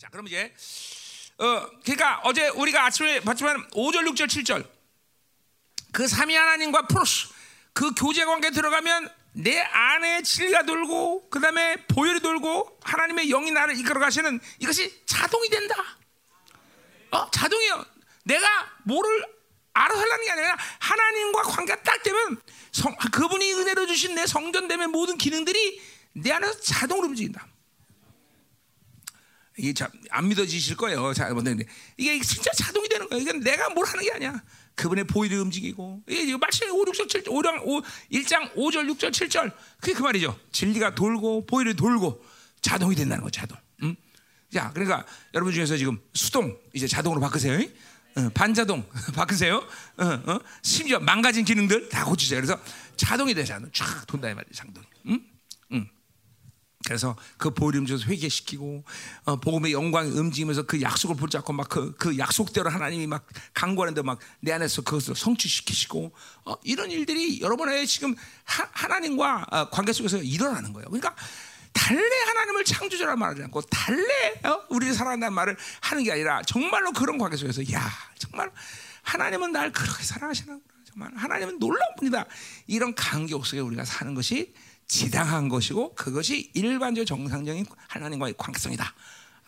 자, 그럼 이제 어 그러니까 어제 우리가 아침에 봤지만 5절, 6절, 7절 그 삼위 하나님과 프로스 그 교제 관계 들어가면 내 안에 진리가 돌고 그 다음에 보혈이 돌고 하나님의 영이 나를 이끌어 가시는 이것이 자동이 된다. 어, 자동이요. 내가 뭐를 알아서 하려는 게 아니라 하나님과 관계가 딱 되면 성, 그분이 은혜로 주신 내 성전됨의 모든 기능들이 내 안에서 자동으로 움직인다. 이게 참 안 믿어지실 거예요. 자, 근데 이게 진짜 자동이 되는 거예요. 이건 내가 뭘 하는 게 아니야. 그분의 보혈이 움직이고 이게 말씀이 5, 6절, 7절, 5장, 5, 1장 5절, 6절, 7절 그게 그 말이죠. 진리가 돌고 보혈이 돌고 자동이 된다는 거 자동. 응? 자, 그러니까 여러분 중에서 지금 수동 이제 자동으로 바꾸세요. 어, 반자동 바꾸세요. 어, 어? 심지어 망가진 기능들 다 고치세요. 그래서 자동이 쫙 돈다 이 말이야. 자동이. 응? 응. 그래서 그 보림줘서 회개시키고 어, 복음의 영광이 움직이면서 그 약속을 붙잡고 막그그 약속대로 하나님이 막 강구하는데 막 내 안에서 그것을 성취시키시고 어, 이런 일들이 여러분의 지금 하, 나님과 어, 관계 속에서 일어나는 거예요. 그러니까 달래 하나님을 창조자라 말하지 않고 달래 어? 우리를 사랑한다는 말을 하는 게 아니라 정말로 그런 관계 속에서 야 정말 하나님은 날 그렇게 사랑하시는구나 정말 하나님은 놀라운 분이다 이런 간격 속에 우리가 사는 것이 지당한 것이고 그것이 일반적 정상적인 하나님과의 관계성이다.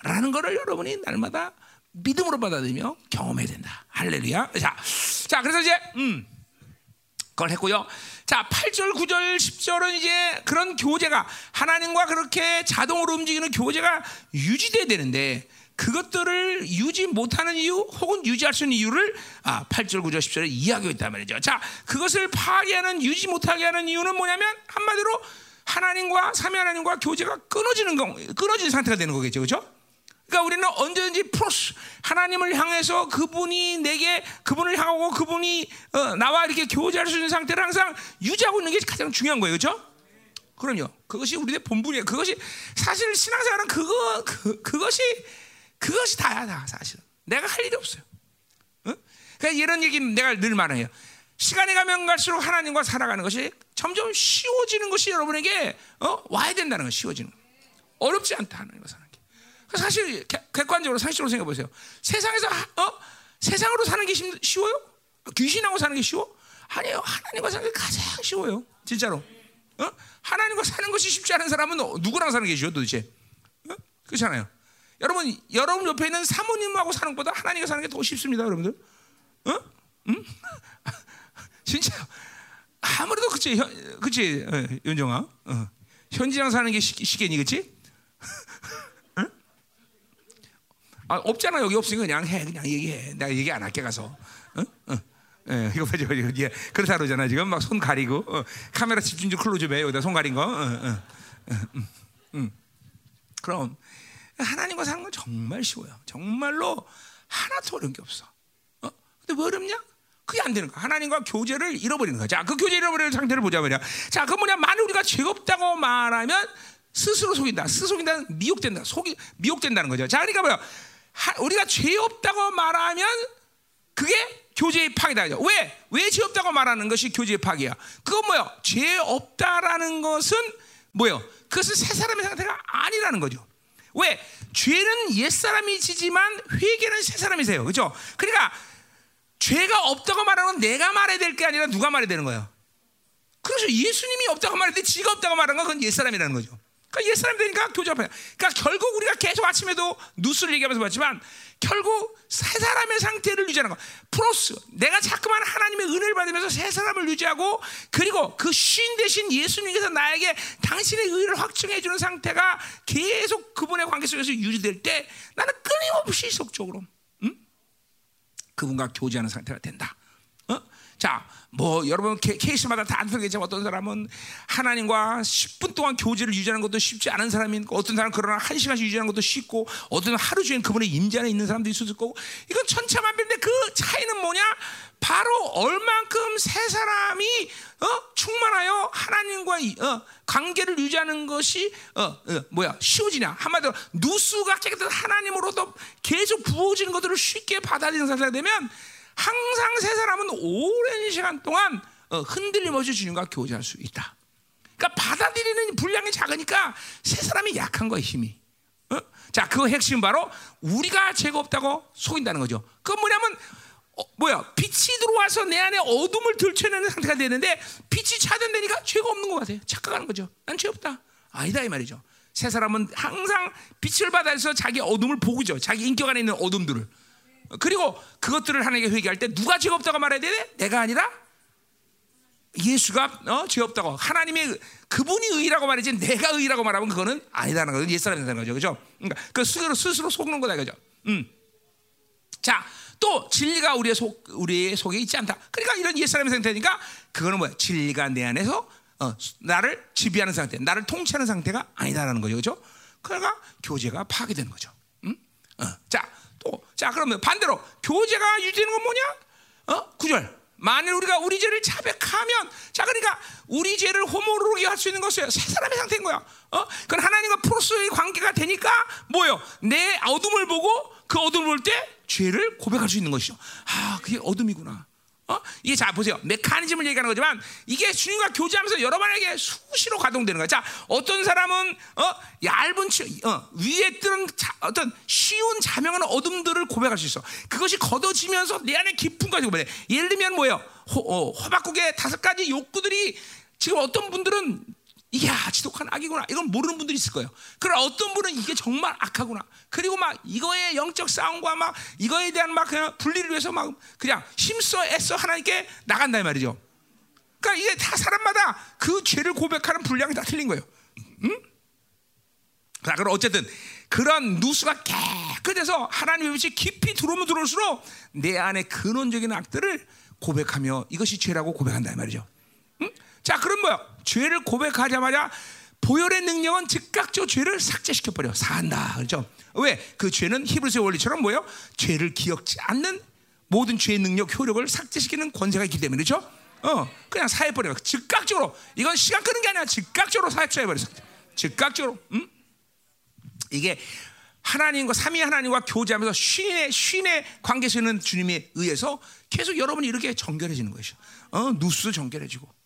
라는 것을 여러분이 날마다 믿음으로 받아들이며 경험해야 된다. 할렐루야. 자, 자, 그래서 이제, 음, 그걸 했고요. 자, 8절, 9절, 10절은 이제 그런 교제가 하나님과 그렇게 자동으로 움직이는 교제가 유지돼야 되는데 그것들을 유지 못하는 이유 혹은 유지할 수 있는 이유를 아, 8절, 9절, 10절에 이야기하고 있단 말이죠. 자, 그것을 파괴하는 유지 못하게 하는 이유는 뭐냐면 한마디로 하나님과 삼위 하나님과 교제가 끊어지는 거, 끊어진 상태가 되는 거겠죠. 그렇죠? 그러니까 우리는 언제든지 프로스 하나님을 향해서 그분이 내게 그분을 향하고 그분이 어, 나와 이렇게 교제할 수 있는 상태를 항상 유지하고 있는 게 가장 중요한 거예요. 그렇죠? 그럼요. 그것이 우리의 본분이에요. 그것이 사실 신앙생활은 그거 그, 그것이 그것이 다야 다 사실은. 내가 할 일이 없어요. 어? 그러니까 이런 얘기는 내가 늘 말해요. 시간이 가면 갈수록 하나님과 살아가는 것이 점점 쉬워지는 것이 여러분에게 어? 와야 된다는 거 쉬워지는 거. 어렵지 않다 하나님과 사는 게. 사실 객관적으로 상식적으로 생각해 보세요. 세상에서 어? 세상으로 사는 게 쉬워요? 귀신하고 사는 게 쉬워? 아니에요. 하나님과 사는 게 가장 쉬워요. 진짜로. 어? 하나님과 사는 것이 쉽지 않은 사람은 누구랑 사는 게 쉬워 도대체? 어? 그렇잖아요. 여러분, 여러분 옆에 있는 사모님하고 사는 것보다 하나님과 사는 게 더 쉽습니다, 여러분들. 어? 응? 진짜 아무래도 그치, 현, 그치, 어, 윤정아. 어. 현지랑 사는 게 쉽, 쉽겠니, 그치? 응? 아, 없잖아 여기 없으니까 그냥 해, 그냥 얘기해. 내가 얘기 안 할게 가서. 응? 응. 예, 이거 봐줘, 예, 그렇다 그러잖아 지금 막 손 가리고 어, 카메라 집중 좀 클로즈해 여기다 손 가린 거. 어, 어, 음, 음. 그럼 하나님과 사는 건 정말 쉬워요. 정말로 하나도 어려운 게 없어. 어? 근데 왜 어렵냐? 그게 안 되는 거야. 하나님과 교제를 잃어버리는 거야. 자, 그 교제 잃어버리는 상태를 보자 말이야. 자, 그 뭐냐? 만일 우리가 죄 없다고 말하면 스스로 속인다. 스스로 속인다. 미혹된다. 속이 미혹된다는 거죠. 자, 그러니까 뭐야? 하, 우리가 죄 없다고 말하면 그게 교제의 파괴다. 왜? 왜 죄 없다고 말하는 것이 교제의 파괴야? 그건 뭐야? 죄 없다라는 것은 뭐요? 그것은 새 사람의 상태가 아니라는 거죠. 왜? 죄는 옛 사람이 지지만 회개는 새 사람이세요. 그렇죠? 그러니까 죄가 없다고 말하는 건 내가 말해야 될 게 아니라 누가 말해야 되는 거예요. 그래서 예수님이 없다고 때 지가 없다고 말하는 건 그건 옛 사람이라는 거죠. 그러니까 옛 사람 되니까 교잡해. 그러니까 결국 우리가 계속 아침에도 뉴스를 얘기하면서 봤지만 결국 새 사람의 상태를 유지하는 거. 프로스. 내가 자꾸만 하나님의 은혜를 받으면서 새 사람을 유지하고 그리고 그신 대신 예수님께서 나에게 당신의 의를 확증해 주는 상태가 계속 그분의 관계 속에서 유지될 때 나는 끊임없이 속적으로 그분과 교제하는 상태가 된다. 어? 자, 뭐 여러분 케이스마다 다 다르겠지만 어떤 사람은 하나님과 10분 동안 교제를 유지하는 것도 쉽지 않은 사람이 있고 어떤 사람은 그러나 한 시간씩 유지하는 것도 쉽고 어떤 하루 종일 그분의 임재 안에 있는 사람도 있을 거고 이건 천차만별인데 그 차이는 뭐냐? 바로 얼만큼 세 사람이 어? 충만하여 하나님과 어, 관계를 유지하는 것이 어, 어, 뭐야 쉬워지냐 한마디로 누수가 깨끗한 하나님으로도 계속 부어지는 것들을 쉽게 받아들이는 상태가 되면 항상 세 사람은 오랜 시간 동안 어, 흔들림 없이 주님과 교제할 수 있다. 그러니까 받아들이는 분량이 작으니까 세 사람이 약한 거야 힘이. 어? 자, 그 핵심 바로 우리가 죄가 없다고 속인다는 거죠. 그건 뭐냐면 어, 뭐야 빛이 들어와서 내 안에 어둠을 들춰내는 상태가 되는데 빛이 차단되니까 죄가 없는 것 같아요. 착각하는 거죠. 난 죄 없다. 아니다 이 말이죠. 새 사람은 항상 빛을 받아서 자기 어둠을 보고죠. 자기 인격 안에 있는 어둠들을. 그리고 그것들을 하나님께 회개할 때 누가 죄 없다고 말해야 돼? 내가 아니라 예수가 어, 죄 없다고 하나님의 그분이 의라고 말이지 내가 의라고 말하면 그거는 아니다는 거죠. 옛사람이 되는 거죠. 그죠? 그러니까 그 스스로 스스로 속는 거다 그죠? 음. 자, 또 진리가 우리의 속 우리의 속에 있지 않다. 그러니까 이런 옛사람의 상태니까 그거는 뭐야? 진리가 내 안에서 어, 나를 지배하는 상태, 나를 통치하는 상태가 아니다라는 거죠. 그죠? 그러니까 교제가 파괴되는 거죠. 음? 어. 자, 또 자, 그러면 반대로 교제가 유지되는 건 뭐냐? 어? 구절. 만일 우리가 우리 죄를 자백하면 자 그러니까 우리 죄를 호모로기 할수 있는 것은 새 사람의 상태인 거야. 어? 그건 하나님과 프로스의 관계가 되니까 뭐요? 내 어둠을 보고 그 어둠을 볼 때 죄를 고백할 수 있는 것이죠. 아, 그게 어둠이구나. 어? 이게 자 보세요. 메커니즘을 얘기하는 거지만 이게 주님과 교제하면서 여러분에게 수시로 가동되는 거야. 자, 어떤 사람은 어, 얇은 치, 어, 위에 뜨는 자, 어떤 쉬운 자명한 어둠들을 고백할 수 있어. 그것이 걷어지면서 내 안에 깊은 것이 고백해. 예를 들면 뭐예요? 호, 어, 호박국의 다섯 가지 욕구들이 지금 어떤 분들은 이게 아, 지독한 악이구나. 이건 모르는 분들이 있을 거예요. 그러나 어떤 분은 이게 정말 악하구나. 그리고 막 이거의 영적 싸움과 막 이거에 대한 막 그냥 분리를 위해서 막 그냥 힘써 애써 하나님께 나간다 이 말이죠. 그러니까 이게 다 사람마다 그 죄를 고백하는 분량이 다 틀린 거예요. 응? 자, 그럼 어쨌든 그런 누수가 깨끗해서 하나님의 빛이 깊이 들어오면 들어올수록 내 안에 근원적인 악들을 고백하며 이것이 죄라고 고백한다 이 말이죠. 응? 자, 그럼 뭐야? 죄를 고백하자마자 보혈의 능력은 즉각적으로 죄를 삭제시켜 버려. 사한다. 그렇죠? 왜? 그 죄는 히브리서의 원리처럼 뭐예요? 죄를 기억지 않는 모든 죄의 능력, 효력을 삭제시키는 권세가 있기 때문에 그렇죠? 어, 그냥 사해 버려. 즉각적으로. 이건 시간 끄는 게 아니라 즉각적으로 사해 버려. 즉각적으로. 음? 이게 하나님과 삼위 하나님과 교제하면서 쉰의 쉰의 관계에서 있는 주님에 의해서 계속 여러분이 이렇게 정결해지는 것이죠. 어, 누수 정결해지고.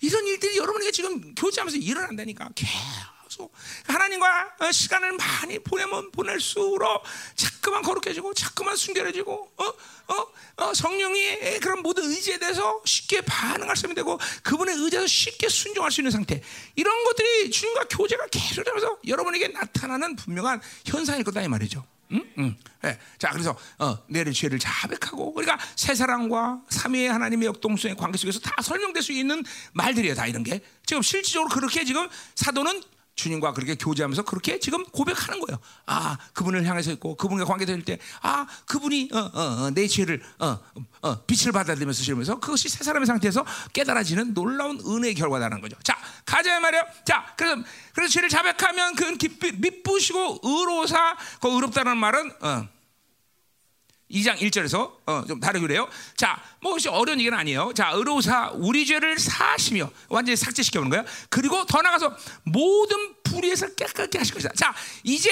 이런 일들이 여러분에게 지금 교제하면서 일어난다니까 계속 하나님과 어, 시간을 많이 보내면 보낼수록 자꾸만 거룩해지고 자꾸만 순결해지고 어? 어? 어, 성령이 그런 모든 의지에 대해서 쉽게 반응할 수 있는 되고 그분의 의지에서 쉽게 순종할 수 있는 상태 이런 것들이 주님과 교제가 계속되면서 여러분에게 나타나는 분명한 현상일 거다 이 말이죠. 응? 응. 네. 자, 그래서 어, 내를 죄를 자백하고 그러니까 새 사랑과 삼위의 하나님의 역동성의 관계 속에서 다 설명될 수 있는 말들이에요. 다 이런 게 지금 실질적으로 그렇게 지금 사도는 주님과 그렇게 교제하면서 그렇게 지금 고백하는 거예요. 아, 그분을 향해서 있고 그분과 관계될 때, 아, 그분이 어, 어, 어, 내 죄를 어, 어, 빛을 받아들면서 지면서 그것이 새 사람의 상태에서 깨달아지는 놀라운 은혜의 결과다라는 거죠. 자, 가자 말이요. 자, 그래서 그래서 죄를 자백하면 그는 기쁘, 미쁘시고 의로사, 그 의롭다는 말은 어. 2장 1절에서 어, 좀 다르게 그래요. 자, 뭐 어려운 얘기는 아니에요. 자, 의로사 우리 죄를 사시며 완전히 삭제시켜 보는 거예요. 그리고 더 나가서 모든 불의에서 깨끗게 하실 것이다. 자, 이제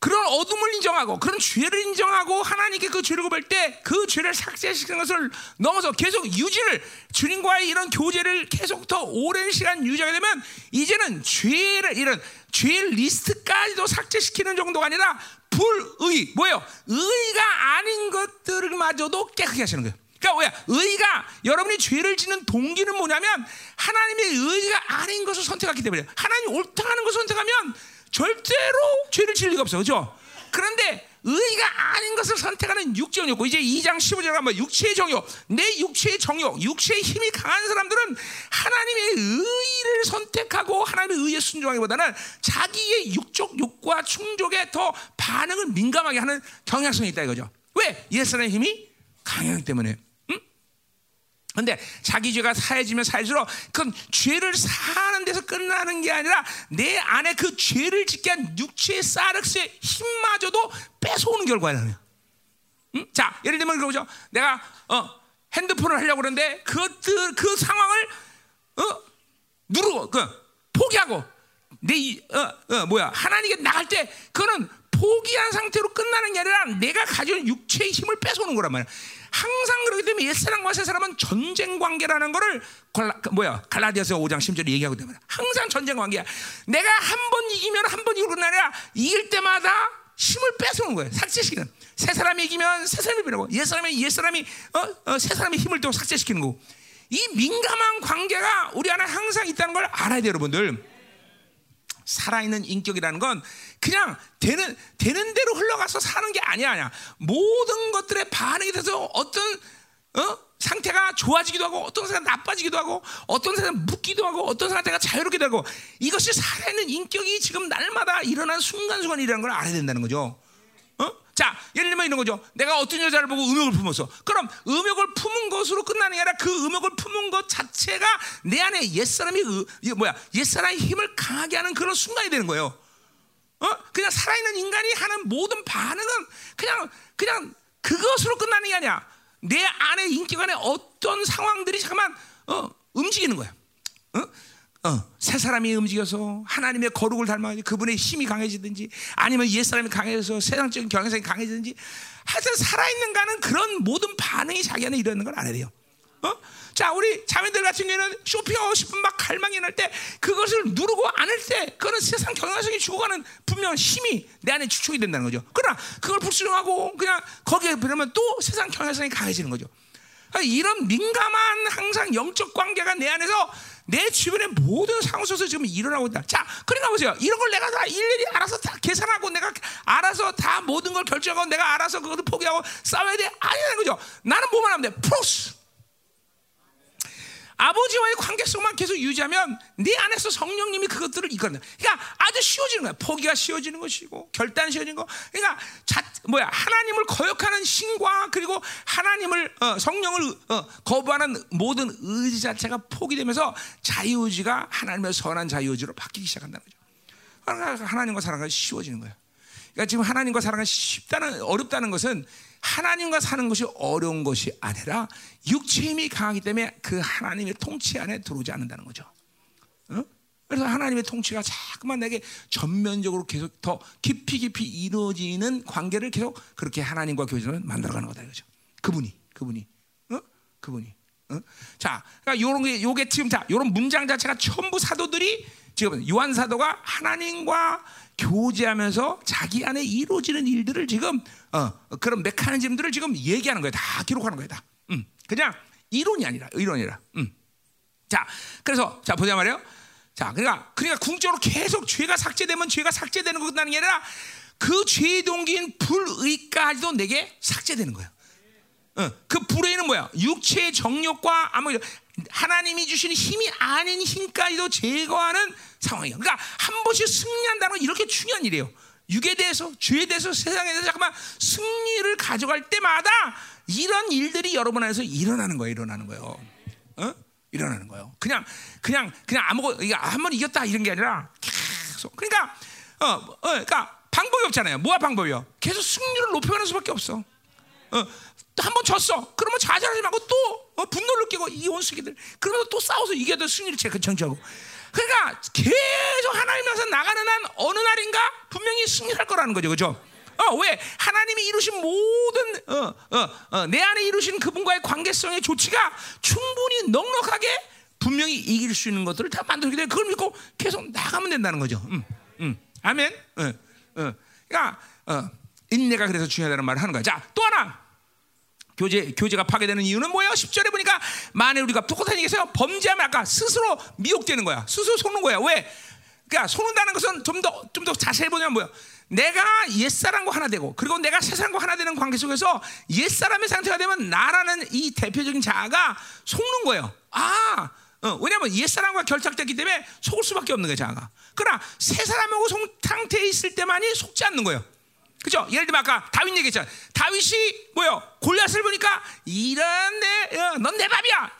그런 어둠을 인정하고 그런 죄를 인정하고 하나님께 그 죄를 고발 때 그 죄를 삭제시키는 것을 넘어서 계속 유지를 주님과의 이런 교제를 계속 더 오랜 시간 유지하게 되면 이제는 죄를 이런 죄 리스트까지도 삭제시키는 정도가 아니라 불의 뭐예요? 의가 아닌 것들마저도 깨끗게 하시는 거예요. 그러니까 왜 의가 여러분이 죄를 짓는 동기는 뭐냐면 하나님의 의가 아닌 것을 선택하기 때문에 하나님 옳다는 것을 선택하면 절대로 죄를 지을 리가 없어, 그렇죠? 그런데 의가 아닌 것을 선택하는 육적 욕구. 이제 2장 15절 한번 육체의 정욕. 내 육체의 정욕 육체의 힘이 강한 사람들은 하나님의 의를 선택하고 하나님의 의에 순종하기보다는 자기의 육적 욕구와 충족에 더 반응을 민감하게 하는 경향성이 있다 이거죠. 왜? 옛사람의 힘이 강하기 때문에 근데 자기 죄가 사해지면 사해질수록 그건 죄를 사는 데서 끝나는 게 아니라 내 안에 그 죄를 짓게 한 육체의 사르스의 힘마저도 뺏어오는 결과라는 응? 자, 예를 들면 그러죠. 내가 어, 핸드폰을 하려고 그러는데 그것들 그 상황을 어, 누르고 그 포기하고 내 어, 어, 뭐야 하나님께 나갈 때 그거는 포기한 상태로 끝나는 게 아니라 내가 있는 육체의 힘을 뺏어오는 거란 말이야. 항상 그렇기 때문에 옛사람과 새사람은 전쟁 관계라는 거를 갈라, 그 뭐야 갈라디아서 5장 10절에 얘기하고 말이야. 항상 전쟁 관계야. 내가 한 번 이기면 한 번 이기고 나냐 이길 때마다 힘을 뺏어오는 거예요. 삭제시키는. 새 사람이 이기면 새 사람이 변하고 옛 사람이 옛 사람이 어, 어, 새 사람이 힘을 또 삭제시키는 거고. 이 민감한 관계가 우리 안에 항상 있다는 걸 알아야 돼요, 여러분들. 살아있는 인격이라는 건 그냥 되는 되는 대로 흘러가서 사는 게 아니야, 아니야. 모든 것들의 반응이 돼서 어떤 어? 상태가 좋아지기도 하고 어떤 사람 나빠지기도 하고 어떤 사람 묻기도 하고 어떤 상태가 자유롭게 되고 이것이 살아있는 인격이 지금 날마다 일어난 순간순간이라는 걸 알아야 된다는 거죠. 어? 자, 예를 들면 이런 거죠. 내가 어떤 여자를 보고 음욕을 품었어. 그럼 음욕을 품은 것으로 끝나는 게 아니라 그 음욕을 품은 것 자체가 내 안에 옛사람이 뭐야? 옛사람의 힘을 강하게 하는 그런 순간이 되는 거예요. 어? 그냥 살아있는 인간이 하는 모든 반응은 그냥 그냥 그것으로 끝나는 게 아니야. 내 안에 인격 안에 어떤 상황들이 잠깐만 어, 움직이는 거야. 어? 어, 새 사람이 움직여서 하나님의 거룩을 닮아가지고 그분의 힘이 강해지든지 아니면 옛 사람이 강해져서 세상적인 경향성이 강해지든지 하여튼 살아있는 가는 그런 모든 반응이 자기 안에 일어나는 걸 알아야 돼요. 어? 자, 우리 자매들 같은 경우에는 쇼핑하고 싶은 막 갈망이 날 때 그것을 누르고 안을 때 그거는 세상 경향성이 죽어가는 분명한 힘이 내 안에 주축이 된다는 거죠. 그러나 그걸 불순종하고 그냥 거기에 그러면 또 세상 경향성이 강해지는 거죠. 이런 민감한 항상 영적 관계가 내 안에서 내 주변의 모든 상황 속에서 지금 일어나고 있다. 자, 그러니까 보세요. 이런 걸 내가 다 일일이 알아서 다 계산하고 내가 알아서 다 모든 걸 결정하고 내가 알아서 그것을 포기하고 싸워야 돼. 아니라는 거죠. 나는 뭐만 하면 돼. 프로스. 아버지와의 관계성만 계속 유지하면 네 안에서 성령님이 그것들을 이끌는. 그러니까 아주 쉬워지는 거야. 포기가 쉬워지는 것이고 결단 쉬워지는 거. 그러니까 자, 뭐야 하나님을 거역하는 신과 그리고 하나님을 어, 성령을 어, 거부하는 모든 의지 자체가 포기되면서 자유의지가 하나님의 선한 자유의지로 바뀌기 시작한다는 거죠. 그러니까 하나님과 살아가 쉬워지는 거야. 그러니까 지금 하나님과 살아가 쉽다는 어렵다는 것은 하나님과 사는 것이 어려운 것이 아니라 육체 힘이 강하기 때문에 그 하나님의 통치 안에 들어오지 않는다는 거죠. 어? 그래서 하나님의 통치가 자꾸만 내게 전면적으로 계속 더 깊이 깊이 이루어지는 관계를 계속 그렇게 하나님과 교제를 만들어가는 거다 이거죠. 그분이, 그분이, 어? 그분이. 어? 자, 그러니까 요런 게 요게 지금 자, 요런 문장 자체가 전부 사도들이 지금 요한 사도가 하나님과 교제하면서 자기 안에 이루어지는 일들을 지금 어, 그런 메커니즘들을 지금 얘기하는 거예요. 다 기록하는 거예요. 다. 음, 그냥 이론이 아니라 이론이라. 음. 자, 그래서 자 보자 말이에요. 자, 그러니까 그러니까 궁적으로 계속 죄가 삭제되면 죄가 삭제되는 거 끝나는 게 아니라 그 죄의 동기인 불의까지도 내게 삭제되는 거예요. 어, 그 불의는 뭐야? 육체의 정욕과 아무 하나님이 주시는 힘이 아닌 힘까지도 제거하는 상황이에요. 그러니까 한 번씩 승리한다는 건 이렇게 중요한 일이에요. 육에 대해서, 죄에 대해서, 세상에 대해서 잠깐만 승리를 가져갈 때마다 이런 일들이 여러분 안에서 일어나는 거예요. 일어나는 거예요. 어? 일어나는 거예요. 그냥 그냥 그냥 아무거 한번 이겼다 이런 게 아니라 계속 그러니까 어, 어 그러니까 방법이 없잖아요. 뭐가 방법이요? 계속 승률을 높여가는 수밖에 없어. 어, 한번 졌어. 그러면 좌절하지 말고 또 어, 분노를 느끼고 이 원수기들. 그러면 또 싸워서 이겨도 승리를 정치하고. 그러니까 계속 하나님에서 나가는 한 어느 날인가 분명히 승리할 거라는 거죠, 그죠? 어, 왜 하나님이 이루신 모든 어, 어, 어, 내 안에 이루신 그분과의 관계성의 조치가 충분히 넉넉하게 분명히 이길 수 있는 것들을 다 만들게 돼. 그걸 믿고 계속 나가면 된다는 거죠. 음, 음, 아멘. 어, 어. 그러니까 어, 인내가 그래서 중요하다는 말을 하는 거야. 자, 또 하나. 교제 교제가 파괴되는 이유는 뭐예요? 10절에 보니까 만에 우리가 똑같은 얘기에서 범죄하면 아까 스스로 미혹되는 거야. 스스로 속는 거야. 왜? 그러니까 속는다는 것은 좀 더 좀 더 자세히 보면 뭐야? 내가 옛사람과 하나 되고 그리고 내가 세상과 하나 되는 관계 속에서 옛사람의 상태가 되면 나라는 이 대표적인 자아가 속는 거예요. 아, 어, 왜냐하면 옛사람과 결착됐기 때문에 속을 수밖에 없는 거예요, 자아가. 그러나 새 사람하고 상태에 있을 때만이 속지 않는 거예요. 그죠? 예를 들면 아까 다윗 얘기했잖아. 다윗이 뭐요? 골리앗을 보니까 이런 내, 어, 넌내 밥이야.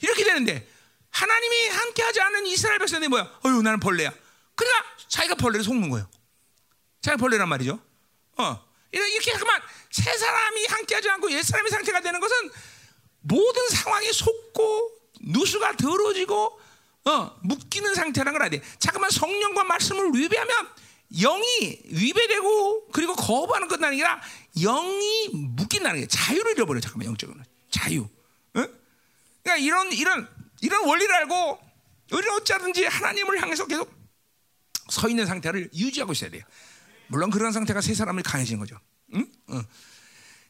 이렇게 되는데 하나님이 함께하지 않은 이스라엘 백성들이 뭐야? 어유 나는 벌레야. 그러니까 자기가 벌레를 속는 거예요. 자기가 벌레란 말이죠. 어, 이렇게 그만 세 사람이 함께하지 않고 옛 사람의 상태가 되는 것은 모든 상황이 속고 누수가 더러지고 어, 묶이는 상태라는 걸 알아야 돼. 잠깐만 성령과 말씀을 위배하면 영이 위배되고 그리고 거부하는 것도 아니라 영이 묶인다는 게 자유를 잃어버려 잠깐만 영적으로 자유. 응? 그러니까 이런 이런 이런 원리를 알고 우리는 어쩌든지 하나님을 향해서 계속 서 있는 상태를 유지하고 있어야 돼요. 물론 그런 상태가 세 사람을 강해진 거죠. 응? 응.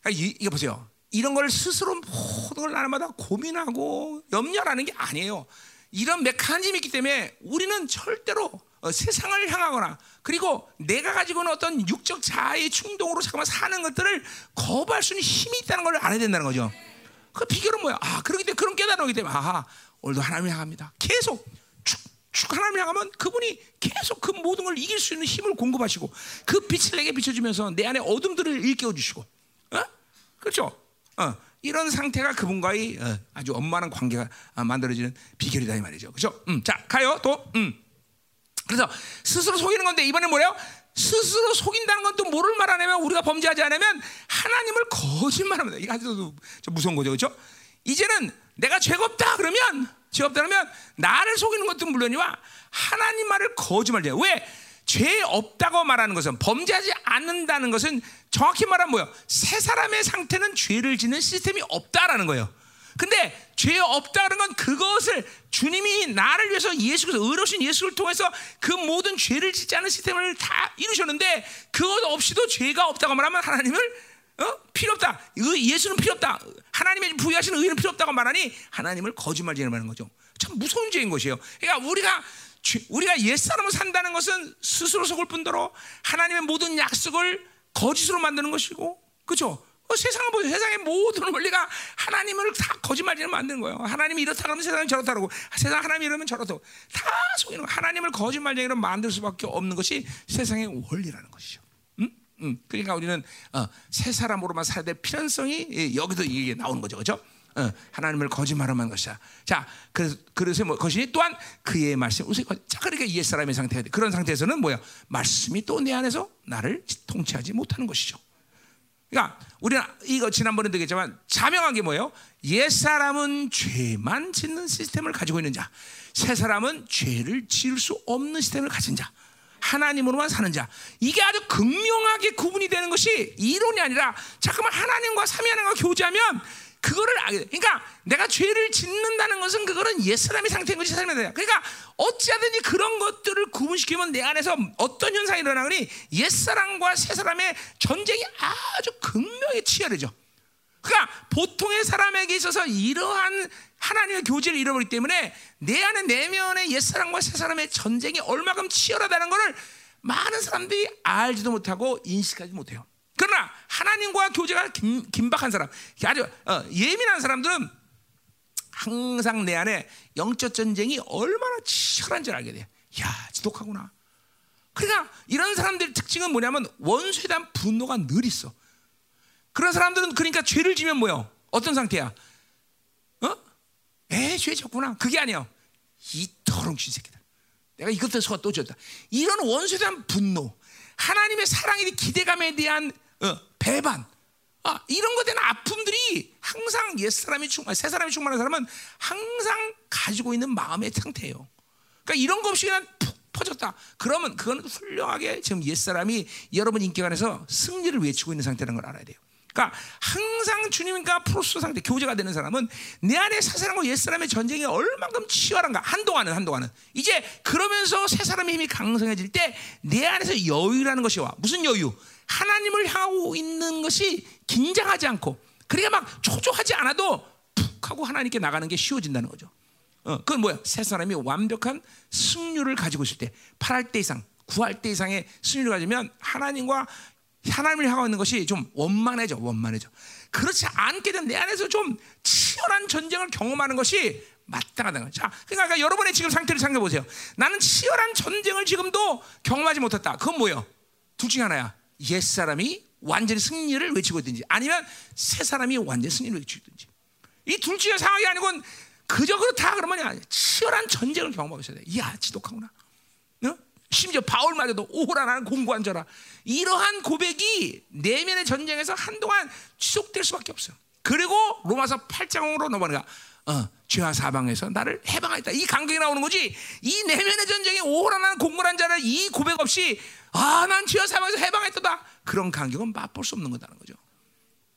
그러니까 이, 이거 보세요. 이런 걸 스스로 모든 걸 날마다 고민하고 염려하는 게 아니에요. 이런 메커니즘이 있기 때문에 우리는 절대로 어, 세상을 향하거나 그리고 내가 가지고 있는 어떤 육적 자아의 충동으로 잠깐만 사는 것들을 거부할 수 있는 힘이 있다는 걸 알아야 된다는 거죠. 그 비결은 뭐야? 아, 그렇기 때문에 그런 깨달음이기 때문에 아하, 오늘도 하나님을 향합니다. 계속 쭉, 쭉 하나님을 향하면 그분이 계속 그 모든 걸 이길 수 있는 힘을 공급하시고 그 빛을 내게 비춰주면서 내 안에 어둠들을 일깨워 주시고, 어? 그렇죠? 어, 이런 상태가 그분과의 어, 아주 원만한 관계가 아, 만들어지는 비결이다 이 말이죠. 그렇죠? 음, 자 가요 또. 음. 그래서 스스로 속이는 건데 이번에 뭐래요? 스스로 속인다는 건또 뭐를 말하냐면 우리가 범죄하지 않으면 하나님을 거짓말합니다. 이거 아주 무서운 거죠, 그렇죠? 이제는 내가 죄가 없다 그러면 죄 없다 그러면 나를 속이는 것도 물론이와 하나님 말을 거짓말해요. 왜? 죄 없다고 말하는 것은 범죄하지 않는다는 것은 정확히 말하면 뭐예요? 새 사람의 상태는 죄를 짓는 시스템이 없다라는 거예요. 근데 죄 없다는 건 그것을 주님이 나를 위해서 예수께서 의로신 예수를 통해서 그 모든 죄를 짓지 않은 시스템을 다 이루셨는데 그것 없이도 죄가 없다고 말하면 하나님을 어? 필요 없다. 예수는 필요 없다. 하나님의 부여하시는 의는 필요 없다고 말하니 하나님을 거짓말 지내는 거죠. 참 무서운 죄인 것이에요. 그러니까 우리가 우리가 옛사람을 산다는 것은 스스로 속을 뿐더러 하나님의 모든 약속을 거짓으로 만드는 것이고, 그렇죠? 어, 세상을 보세요. 세상의 모든 원리가 하나님을 다 거짓말로 만드는 거예요. 하나님이 이렇다 그러면 세상이 저렇다 그러고 세상 하나님이 이러면 저렇다 다 속이는 거 하나님을 거짓말쟁이로 만들 수밖에 없는 것이 세상의 원리라는 것이죠. 음? 음. 그러니까 우리는 어, 새 사람으로만 살아야 될 필연성이 여기도 이게 나오는 거죠. 그렇죠? 어, 하나님을 거짓말하는 것이야. 자, 그래서 뭐 것이 또한 그의 말씀. 자, 그러니까 옛 사람의 상태가 돼. 그런 상태에서는 뭐야? 말씀이 또 내 안에서 나를 통치하지 못하는 것이죠. 그러니까 우리는 이거 지난번에 되겠지만 자명한 게 뭐예요? 옛 사람은 죄만 짓는 시스템을 가지고 있는 자, 새 사람은 죄를 지을 수 없는 시스템을 가진 자. 하나님으로만 사는 자. 이게 아주 극명하게 구분이 되는 것이 이론이 아니라 잠깐만 하나님과 삼위 하나님과 교제하면 그거를 알게 돼. 그러니까 내가 죄를 짓는다는 것은 그거는 옛사람의 상태인 것이 삶에 대해. 그러니까 어찌하든지 그런 것들을 구분시키면 내 안에서 어떤 현상이 일어나니 옛사람과 새사람의 전쟁이 아주 극명히 치열해져. 그러니까 보통의 사람에게 있어서 이러한 하나님의 교제를 잃어버리기 때문에 내 안에 내면의 옛사람과 새사람의 전쟁이 얼마큼 치열하다는 것을 많은 사람들이 알지도 못하고 인식하지 못해요. 그러나 하나님과 교제가 긴, 긴박한 사람, 아주 어, 예민한 사람들은 항상 내 안에 영적 전쟁이 얼마나 치열한지 알게 돼. 야, 지독하구나. 그러니까 이런 사람들 특징은 뭐냐면 원수에 대한 분노가 늘 있어. 그런 사람들은 그러니까 죄를 지면 뭐요? 어떤 상태야? 어? 에, 죄 졌구나. 그게 아니야. 이 더러운 새끼들. 내가 이것 때문에 또 졌다. 이런 원수에 대한 분노, 하나님의 사랑에 기대감에 대한 어, 배반, 아, 이런 것에 대한 아픔들이 항상 옛 사람이 충만, 새 사람이 충만한 사람은 항상 가지고 있는 마음의 상태예요. 그러니까 이런 거 없이 그냥 푹 퍼졌다. 그러면 그거는 훌륭하게 지금 옛 사람이 여러분 인격 안에서 승리를 외치고 있는 상태라는 걸 알아야 돼요. 그러니까 항상 주님과 프로스 상태 교제가 되는 사람은 내 안에 새 사람과 옛 사람의 전쟁이 얼만큼 치열한가 한동안은 한동안은 이제 그러면서 새 사람의 힘이 강성해질 때 내 안에서 여유라는 것이 와 무슨 여유 하나님을 향하고 있는 것이 긴장하지 않고 그러니까 막 초조하지 않아도 푹 하고 하나님께 나가는 게 쉬워진다는 거죠. 어, 그건 뭐야? 새 사람이 완벽한 승률을 가지고 있을 때, 8할 때 이상, 9할 때 이상의 승률을 가지면 하나님과 하나님을 향하고 있는 것이 좀 원만해져, 원만해져. 그렇지 않게 된 내 안에서 좀 치열한 전쟁을 경험하는 것이 마땅하다는 거죠. 자, 그러니까 여러분의 지금 상태를 생각해 보세요. 나는 치열한 전쟁을 지금도 경험하지 못했다. 그건 뭐예요? 둘 중에 하나야. 옛 사람이 완전히 승리를 외치고 있든지 아니면 새 사람이 완전히 승리를 외치고 있든지 이 둘 중에 상황이 아니고 그저 그렇다 그러면 치열한 전쟁을 경험하고 있어야 돼. 이야 지독하구나. 어? 심지어 바울마저도 오호라 나는 공고한 자라. 이러한 고백이 내면의 전쟁에서 한동안 지속될 수밖에 없어요. 그리고 로마서 8장으로 넘어가는 거야. 어, 죄와 사방에서 나를 해방하겠다. 이 간격이 나오는 거지. 이 내면의 전쟁에 오호라는 공고한 자를 이 고백 없이 아, 난 죄와 사방에서 해방했다. 그런 간격은 맛볼 수 없는 거다는 거죠.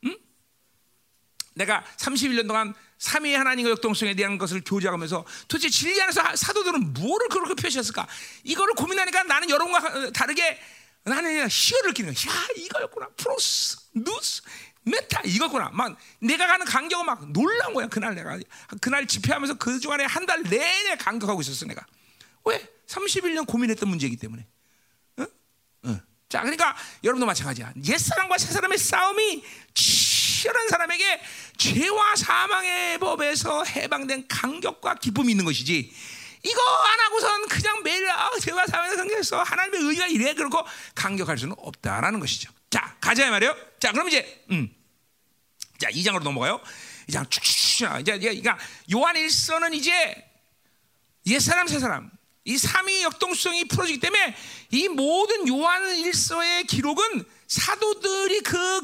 응? 내가 31년 동안 삼위 하나님과 역동성에 대한 것을 교제하면서 도대체 진리 안에서 사도들은 무엇을 그렇게 표시했을까? 이거를 고민하니까 나는 여러분과 다르게 나는 희열을 느끼는 거야. 야, 이거였구나. 프로스, 누스, 메타 이거구나. 막 내가 가는 간격은 막 놀란 거야. 그날 내가 그날 집회하면서 그 주간에 한 달 내내 간격하고 있었어 내가. 왜? 31년 고민했던 문제이기 때문에. 응? 응. 자, 그러니까 여러분도 마찬가지야. 옛 사람과 새 사람의 싸움이 치열한 사람에게 죄와 사망의 법에서 해방된 간격과 기쁨이 있는 것이지. 이거 안 하고선 그냥 매일 아, 죄와 사망의 관계에서 하나님의 의가 이래 그렇고 간격할 수는 없다라는 것이죠. 자, 가자 말이요. 자, 그럼 이제 음. 자, 2장으로 넘어가요. 2장 쭉쭉 이제 그러니까 요한 1서는 이제 옛 사람 새 사람 이 삼위 역동성이 풀어지기 때문에 이 모든 요한 1서의 기록은 사도들이 그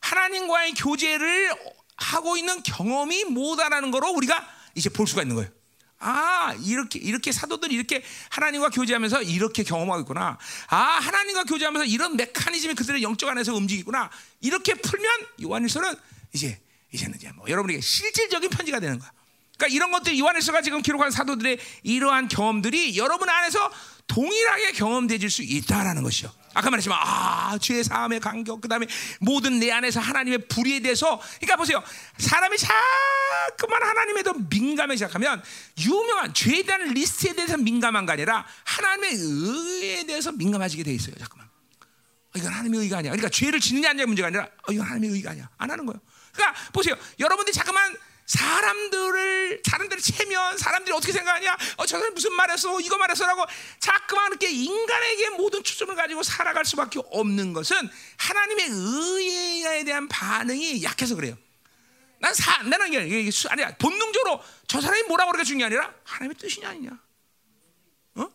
하나님과의 교제를 하고 있는 경험이 뭐다라는 거로 우리가 이제 볼 수가 있는 거예요. 아, 이렇게, 이렇게 사도들이 이렇게 하나님과 교제하면서 이렇게 경험하고 있구나. 아, 하나님과 교제하면서 이런 메커니즘이 그들의 영적 안에서 움직이구나. 이렇게 풀면 요한일서는 이제, 이제는 이제 뭐 여러분에게 실질적인 편지가 되는 거야. 그러니까 이런 것들이 요한일서가 지금 기록한 사도들의 이러한 경험들이 여러분 안에서 동일하게 경험되질 수 있다라는 것이요. 아까 말했지만 아 죄의 사함의 간격 그다음에 모든 내 안에서 하나님의 불의에 대해서 그러니까 보세요. 사람이 자꾸만 하나님에 더 민감해지 시작하면 유명한 죄에 대한 리스트에 대해서 민감한 게 아니라 하나님의 의에 대해서 민감해지게 돼 있어요 자꾸만. 이건 하나님의 의가 아니야. 그러니까 죄를 짓느냐 아니냐 문제가 아니라 어, 이건 하나님의 의가 아니야. 안 하는 거예요 그러니까 보세요 여러분들이 자꾸만 사람들을 사람들을 체면 사람들이 어떻게 생각하냐? 어, 저 사람 무슨 말했어? 이거 말했어라고 자꾸만 이렇게 인간에게 모든 초점을 가지고 살아갈 수밖에 없는 것은 하나님의 의에 대한 반응이 약해서 그래요. 난 사, 나는 이게 아니야. 본능적으로 저 사람이 뭐라고 그러니까 중요한 게 아니라 하나님의 뜻이냐 아니냐. 어?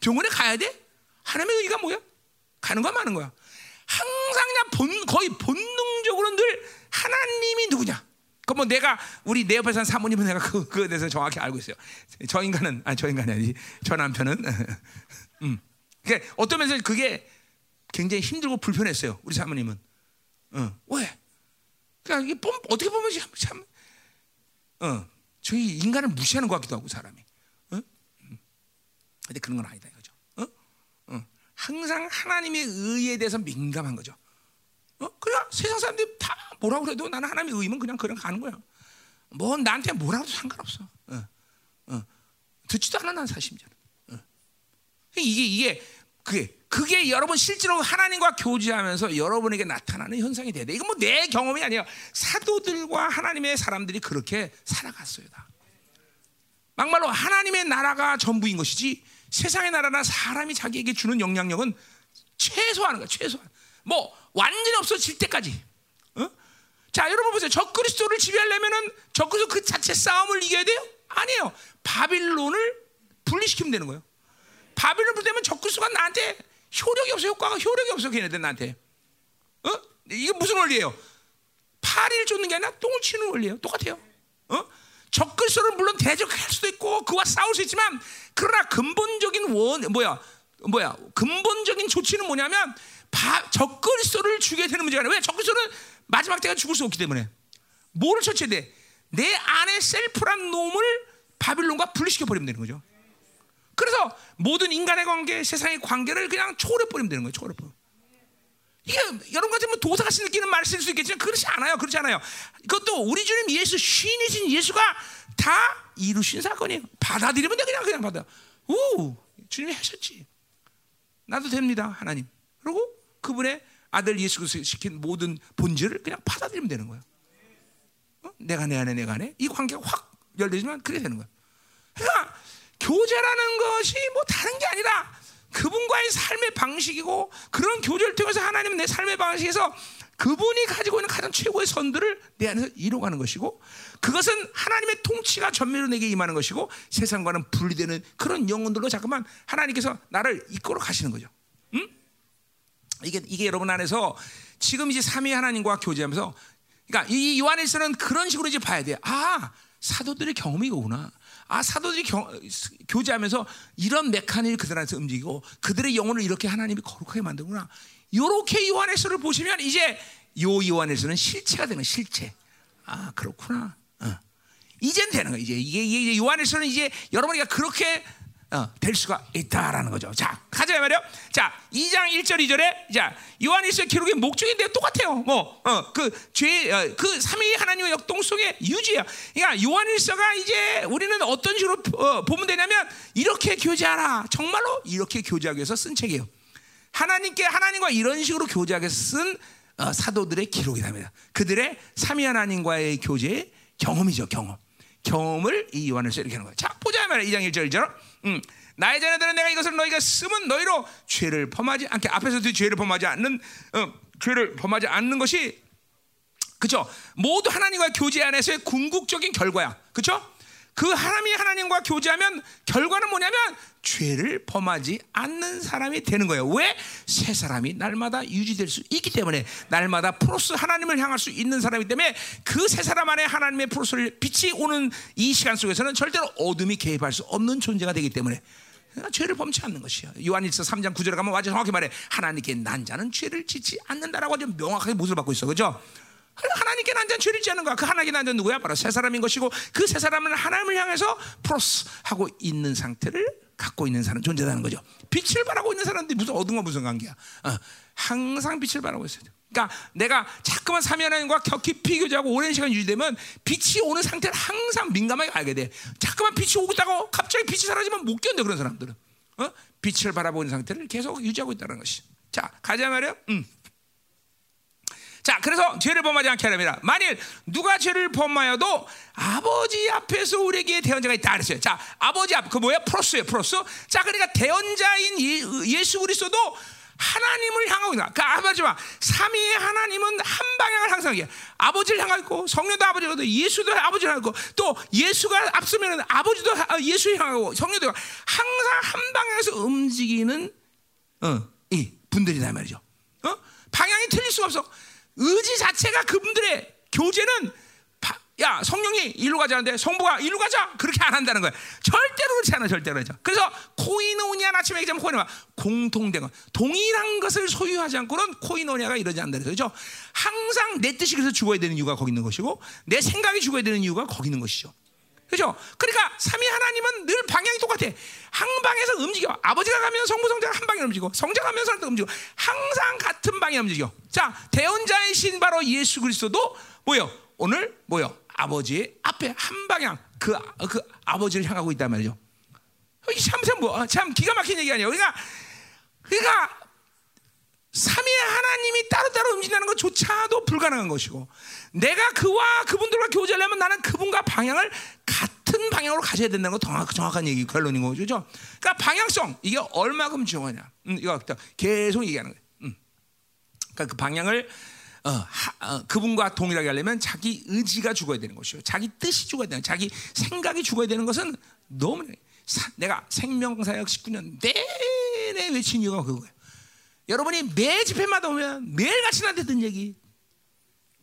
병원에 가야 돼? 하나님의 의가 뭐야? 가는 거야 마는 거야. 항상 그냥 본, 거의 본능적으로 늘 하나님이 누구냐? 그뭐 내가 우리 내 옆에 산 사모님은 내가 그 그에 대해서 정확히 알고 있어요. 저 인간은 아니 저 인간이 아니지. 저 남편은 음. 그러니까 어떤 면에서 그게 굉장히 힘들고 불편했어요. 우리 사모님은. 어. 왜? 그러니까 이게 뽐, 어떻게 보면 참, 참 어. 저희 인간을 무시하는 것 같기도 하고 사람이. 어? 음. 근데 그런 건 아니다 이거죠. 어? 어. 항상 하나님의 의에 대해서 민감한 거죠. 어? 그냥 세상 사람들이 다 뭐라 그래도 나는 하나님의 의면 그냥 그냥 가는 거야. 뭐 나한테 뭐라 도 상관없어. 어, 어. 듣지도 않아 난 사심전. 어. 이게 이게 그게 그게 여러분 실제로 하나님과 교제하면서 여러분에게 나타나는 현상이 돼야 돼. 이건 뭐 내 경험이 아니야. 사도들과 하나님의 사람들이 그렇게 살아갔어요. 다. 막말로 하나님의 나라가 전부인 것이지 세상의 나라나 사람이 자기에게 주는 영향력은 최소화하는 거야. 최소한. 뭐 완전히 없어질 때까지. 어? 자, 여러분 보세요. 적그리스도를 지배하려면은 적그리스도 그 자체 싸움을 이겨야 돼요? 아니에요. 바빌론을 분리시키면 되는 거예요. 바빌론 불되면 적그리스도가 나한테 효력이 없어. 효과가 효력이 없어. 걔네들 나한테. 어? 이게 무슨 원리예요? 파리를 쫓는 게 아니라 똥을 치는 원리예요. 똑같아요. 어? 적그리스도를 물론 대적할 수도 있고 그와 싸울 수 있지만 그러나 근본적인 원 뭐야? 뭐야? 근본적인 조치는 뭐냐면 바, 적그리스도를 죽게 되는 문제가 아니라 왜 적그리스도는 마지막 때가 죽을 수 없기 때문에 뭐를 처치해야 돼? 내 안에 셀프란 놈을 바빌론과 분리시켜 버리면 되는 거죠. 그래서 모든 인간의 관계, 세상의 관계를 그냥 초월해 버리면 되는 거예요. 초월해 버려. 이게 여러분 같은 뭐 도사가 느끼는 쓸수 있겠지만 그렇지 않아요. 그렇지 않아요. 그것도 우리 주님 예수 신이신 예수가 다 이루신 사건이에요. 받아들이면 돼 그냥 그냥 받아. 오, 주님이 하셨지. 나도 됩니다, 하나님. 그리고 그분의 아들 예수 그리스도 시킨 모든 본질을 그냥 받아들이면 되는 거예요. 어? 내가 내 안에 내가 안에 이 관계가 확 열리지만 그게 되는 거예요. 그러니까 교제라는 것이 뭐 다른 게 아니라 그분과의 삶의 방식이고 그런 교제를 통해서 하나님은 내 삶의 방식에서 그분이 가지고 있는 가장 최고의 선들을 내 안에서 이루어가는 것이고 그것은 하나님의 통치가 전면으로 내게 임하는 것이고 세상과는 분리되는 그런 영혼들로 잠깐만 하나님께서 나를 이끌어 가시는 거죠. 이게 이게 여러분 안에서 지금 이제 삼위 하나님과 교제하면서 그러니까 이 요한일서는 그런 식으로 이제 봐야 돼요. 아, 사도들의 경험이 이거구나. 아 사도들이 경, 교제하면서 이런 메커니즘이 그들 안에서 움직이고 그들의 영혼을 이렇게 하나님이 거룩하게 만드구나. 이렇게 요한에서를 보시면 이제 요 요한에서는 실체가 되는 실체. 아 그렇구나. 어. 이젠 되는 거야. 이제 이게, 이게 요한에서는 이제 여러분이 그렇게 어, 될 수가 있다라는 거죠. 자, 가자 말이요. 자, 2장 1절 2절에 자, 요한일서 기록의 목적인데 똑같아요. 뭐, 어, 그 죄, 어, 그 삼위 하나님의 역동성의 유지야. 그러니까 요한일서가 이제 우리는 어떤 식으로 어, 보면 되냐면 이렇게 교제하라. 정말로 이렇게 교제하기 위해서 쓴 책이에요. 하나님께 하나님과 이런 식으로 교제하기 쓴 어, 사도들의 기록이랍니다. 그들의 삼위 하나님과의 교제의 경험이죠, 경험. 경험을 이 요한일서 이렇게 하는 거예요. 자, 보자 말이야. 2장 1절 1절. 음. 나의 자녀들은 내가 이것을 너희가 쓰면 너희로 죄를 범하지 않게 앞에서도 죄를 범하지 않는 어, 죄를 범하지 않는 것이 그죠? 모두 하나님과 교제 안에서의 궁극적인 결과야. 그죠? 그 하나님이 하나님과 교제하면 결과는 뭐냐면 죄를 범하지 않는 사람이 되는 거예요. 왜? 새 사람이 날마다 유지될 수 있기 때문에 날마다 프로스 하나님을 향할 수 있는 사람이기 때문에 그 새 사람 안에 하나님의 프로스를 빛이 오는 이 시간 속에서는 절대로 어둠이 개입할 수 없는 존재가 되기 때문에 죄를 범치 않는 것이야. 요한일서 3장 9절에 가면 완전 정확히 말해 하나님께 난 자는 죄를 짓지 않는다라고 아주 명확하게 못을 받고 있어. 그죠? 하나님께 난자는 죄를 짓지 않는 거야. 그 하나님께 난자는 누구야? 바로 새 사람인 것이고 그새 사람은 하나님을 향해서 프로스 하고 있는 상태를 갖고 있는 사람 존재라는 거죠. 빛을 바라고 있는 사람들이 무슨 어둠과 무슨 관계야? 어, 항상 빛을 바라고 있어야 돼. 그러니까 내가 자꾸만 하나님과 깊이 교제하고 오랜 시간 유지되면 빛이 오는 상태를 항상 민감하게 알게 돼. 자꾸만 빛이 오고 있다고 갑자기 빛이 사라지면 못 견뎌 그런 사람들은. 어? 빛을 바라보는 상태를 계속 유지하고 있다는 것이. 자 가자 말이요. 음. 자, 그래서 죄를 범하지 않게 하랍니다. 만일 누가 죄를 범하여도 아버지 앞에서 우리에게 대언자가 있다 그랬어요. 자, 아버지 앞, 그 뭐야? 프로스예요, 프로스. 자, 그러니까 대언자인 예, 수 그리스도도 하나님을 향하고 있다. 그 아버지와 삼위의 하나님은 한 방향을 항상 해. 아버지를 향하고 성령도 아버지로 예수도 아버지를 향하고 또 예수가 앞서면 아버지도 예수를 향하고 성령도 항상 한 방향에서 움직이는 어, 이 분들이다 말이죠. 어? 방향이 틀릴 수가 없어. 의지 자체가 그분들의 교제는 야 성령이 일로 가자는데 성부가 일로 가자 그렇게 안 한다는 거야. 절대로 그렇지 않아 절대로 그렇죠. 그래서 코이노니아 아침에 얘기하면 코이노니아 공통된 것 동일한 것을 소유하지 않고는 코이노니아가 이러지 않는다 그죠? 항상 내 뜻이 그래서 죽어야 되는 이유가 거기 있는 것이고 내 생각이 죽어야 되는 이유가 거기 있는 것이죠. 그죠? 그러니까 삼위 하나님은 늘 방향이 똑같아. 한 방에서 움직여. 아버지가 가면 성부 성자가 한 방에 움직이고 성자가 가면 성도 움직이고 항상 같은 방에 움직여. 자, 대원자이신 바로 예수 그리스도도 뭐요? 오늘 뭐요? 아버지의 앞에 한 방향 그, 그 아버지를 향하고 있단 말이죠. 참, 참, 뭐, 참 기가 막힌 얘기 아니에요. 그러니까, 그러니까 삼위의 하나님이 따로따로 움직이는 것조차도 불가능한 것이고 내가 그와 그분들과 교제하려면 나는 그분과 방향을 같은 방향으로 가져야 된다는 거 정확, 정확한 얘기 결론인 거죠. 그러니까 방향성 이게 얼마큼 중요하냐. 음, 이거 계속 얘기하는 거예요. 음. 그러니까 그 방향을 어, 하, 어, 그분과 동일하게 하려면 자기 의지가 죽어야 되는 것이요. 자기 뜻이 죽어야 되는, 자기 생각이 죽어야 되는 것은 너무 사, 내가 생명사역 19년 내내 외친 이유가 그거예요. 여러분이 매 집회마다 오면 매일같이 나한테 듣는 얘기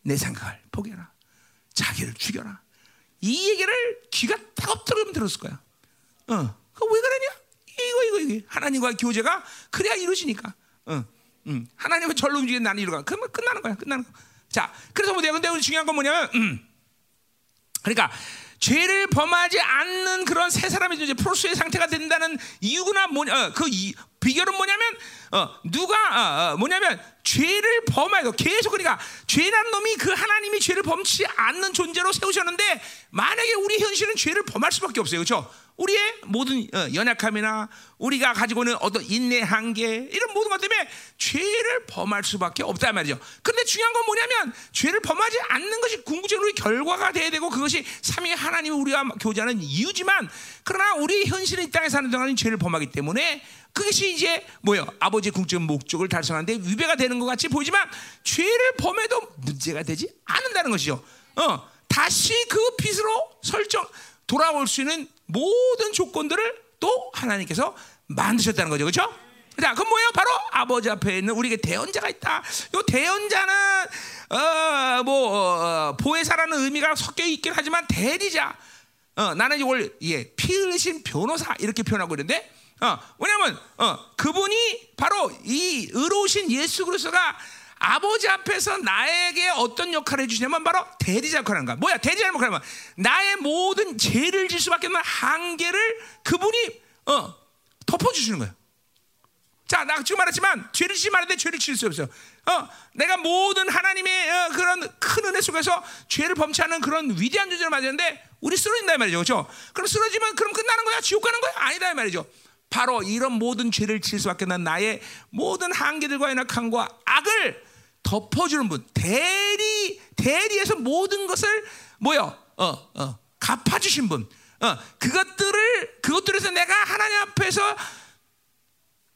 내 생각을 포기해라. 자기를 죽여라. 이 얘기를 귀가 따갑도록 들었을 거야. 어, 그왜 그러냐? 이거 이거 이거. 하나님과 교제가 그래야 이루어지니까. 어, 음. 하나님은 절로 움직이는 나는 이루가. 그러면 끝나는 거야 끝나는 거야 자 그래서 뭐냐? 근데 중요한 건 뭐냐면 음. 그러니까 죄를 범하지 않는 그런 새 사람의 이제 프로스의 상태가 된다는 이유가 뭐냐? 어, 그 이, 비결은 뭐냐면 어, 누가 어, 어, 뭐냐면 죄를 범하여 계속 그러니까 죄란 놈이 그 하나님이 죄를 범치 않는 존재로 세우셨는데 만약에 우리 현실은 죄를 범할 수밖에 없어요, 그렇죠? 우리의 모든 어, 연약함이나 우리가 가지고 있는 어떤 인내 한계 이런 모든 것 때문에 죄를 범할 수밖에 없다 말이죠. 그런데 중요한 건 뭐냐면 죄를 범하지 않는 것이 궁극적으로 결과가 돼야 되고 그것이 삼위 하나님이 우리와 교제하는 이유지만 그러나 우리 현실의 땅에 사는 동안은 죄를 범하기 때문에 그것이 이제 뭐요? 아버지의 궁적 목적을 달성하는데 위배가 되는 것 같이 보이지만 죄를 범해도 문제가 되지 않는다는 것이죠. 어, 다시 그 빛으로 설정 돌아올 수 있는 모든 조건들을 또 하나님께서 만드셨다는 거죠. 그렇죠? 자, 그럼 뭐예요? 바로 아버지 앞에 있는 우리에게 대언자가 있다. 이 대언자는 어 뭐 어, 보혜사라는 의미가 섞여 있긴 하지만 대리자. 어, 나는 이걸 예, 피 흘리신 변호사 이렇게 표현하고 있는데 어, 왜냐면 어, 그분이 바로 이 의로우신 예수 그리스도가 아버지 앞에서 나에게 어떤 역할을 해주시냐면 바로 대리자 역할을 하는 거야. 뭐야 대리자 역할을 하면 나의 모든 죄를 질 수밖에 없는 한계를 그분이 어, 덮어주시는 거야. 자, 나 지금 말했지만 죄를 지지 말는데 죄를 지을 수 없어요. 어, 내가 모든 하나님의 어, 그런 큰 은혜 속에서 죄를 범치하는 그런 위대한 존재를 맞았는데 우리 쓰러진다 말이죠, 그렇죠? 그럼 쓰러지면 그럼 끝나는 거야? 지옥 가는 거야? 아니다 말이죠. 바로 이런 모든 죄를 질 수밖에 없는 나의 모든 한계들과의 낙함과 악을 덮어주는 분, 대리 대리에서 모든 것을 뭐요? 어, 어, 갚아주신 분. 어, 그것들을 그것들에서 내가 하나님 앞에서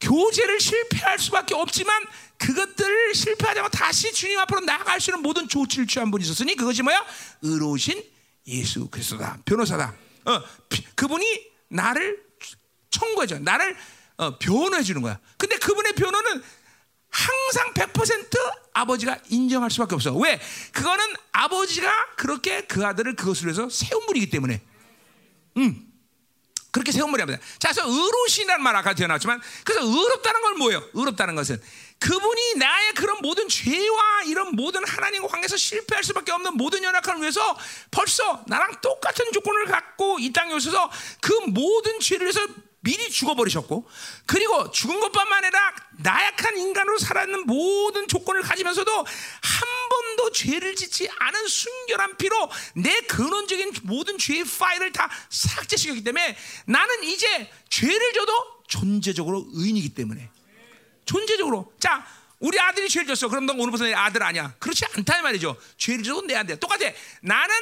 교제를 실패할 수밖에 없지만 그것들을 실패하지 않고 다시 주님 앞으로 나아갈 수 있는 모든 조치를 취한 분이 있었으니 그것이 뭐야? 의로우신 예수 그리스도다. 변호사다. 어, 그분이 나를 청구해줘. 나를 어, 변호해 주는 거야. 근데 그분의 변호는 항상 100% 아버지가 인정할 수밖에 없어. 왜? 그거는 아버지가 그렇게 그 아들을 그것을 위해서 세운 분이기 때문에. 음. 그렇게 세운 분이랍니다. 자, 그래서 의로우시라는 말 아까 되어나왔지만, 그래서 의롭다는 건 뭐예요? 의롭다는 것은 그분이 나의 그런 모든 죄와 이런 모든 하나님과 관계에서 실패할 수밖에 없는 모든 연약함을 위해서 벌써 나랑 똑같은 조건을 갖고 이 땅에 오셔서 그 모든 죄를 위해서 미리 죽어버리셨고 그리고 죽은 것뿐만 아니라 나약한 인간으로 살아있는 모든 조건을 가지면서도 한 번도 죄를 짓지 않은 순결한 피로 내 근원적인 모든 죄의 파일을 다 삭제시켰기 때문에 나는 이제 죄를 져도 존재적으로 의인이기 때문에. 존재적으로. 자 우리 아들이 죄를 졌어. 그럼 너 오늘부터 내 아들 아니야? 그렇지 않다 이 말이죠. 죄를 져도 내 아들. 똑같아. 나는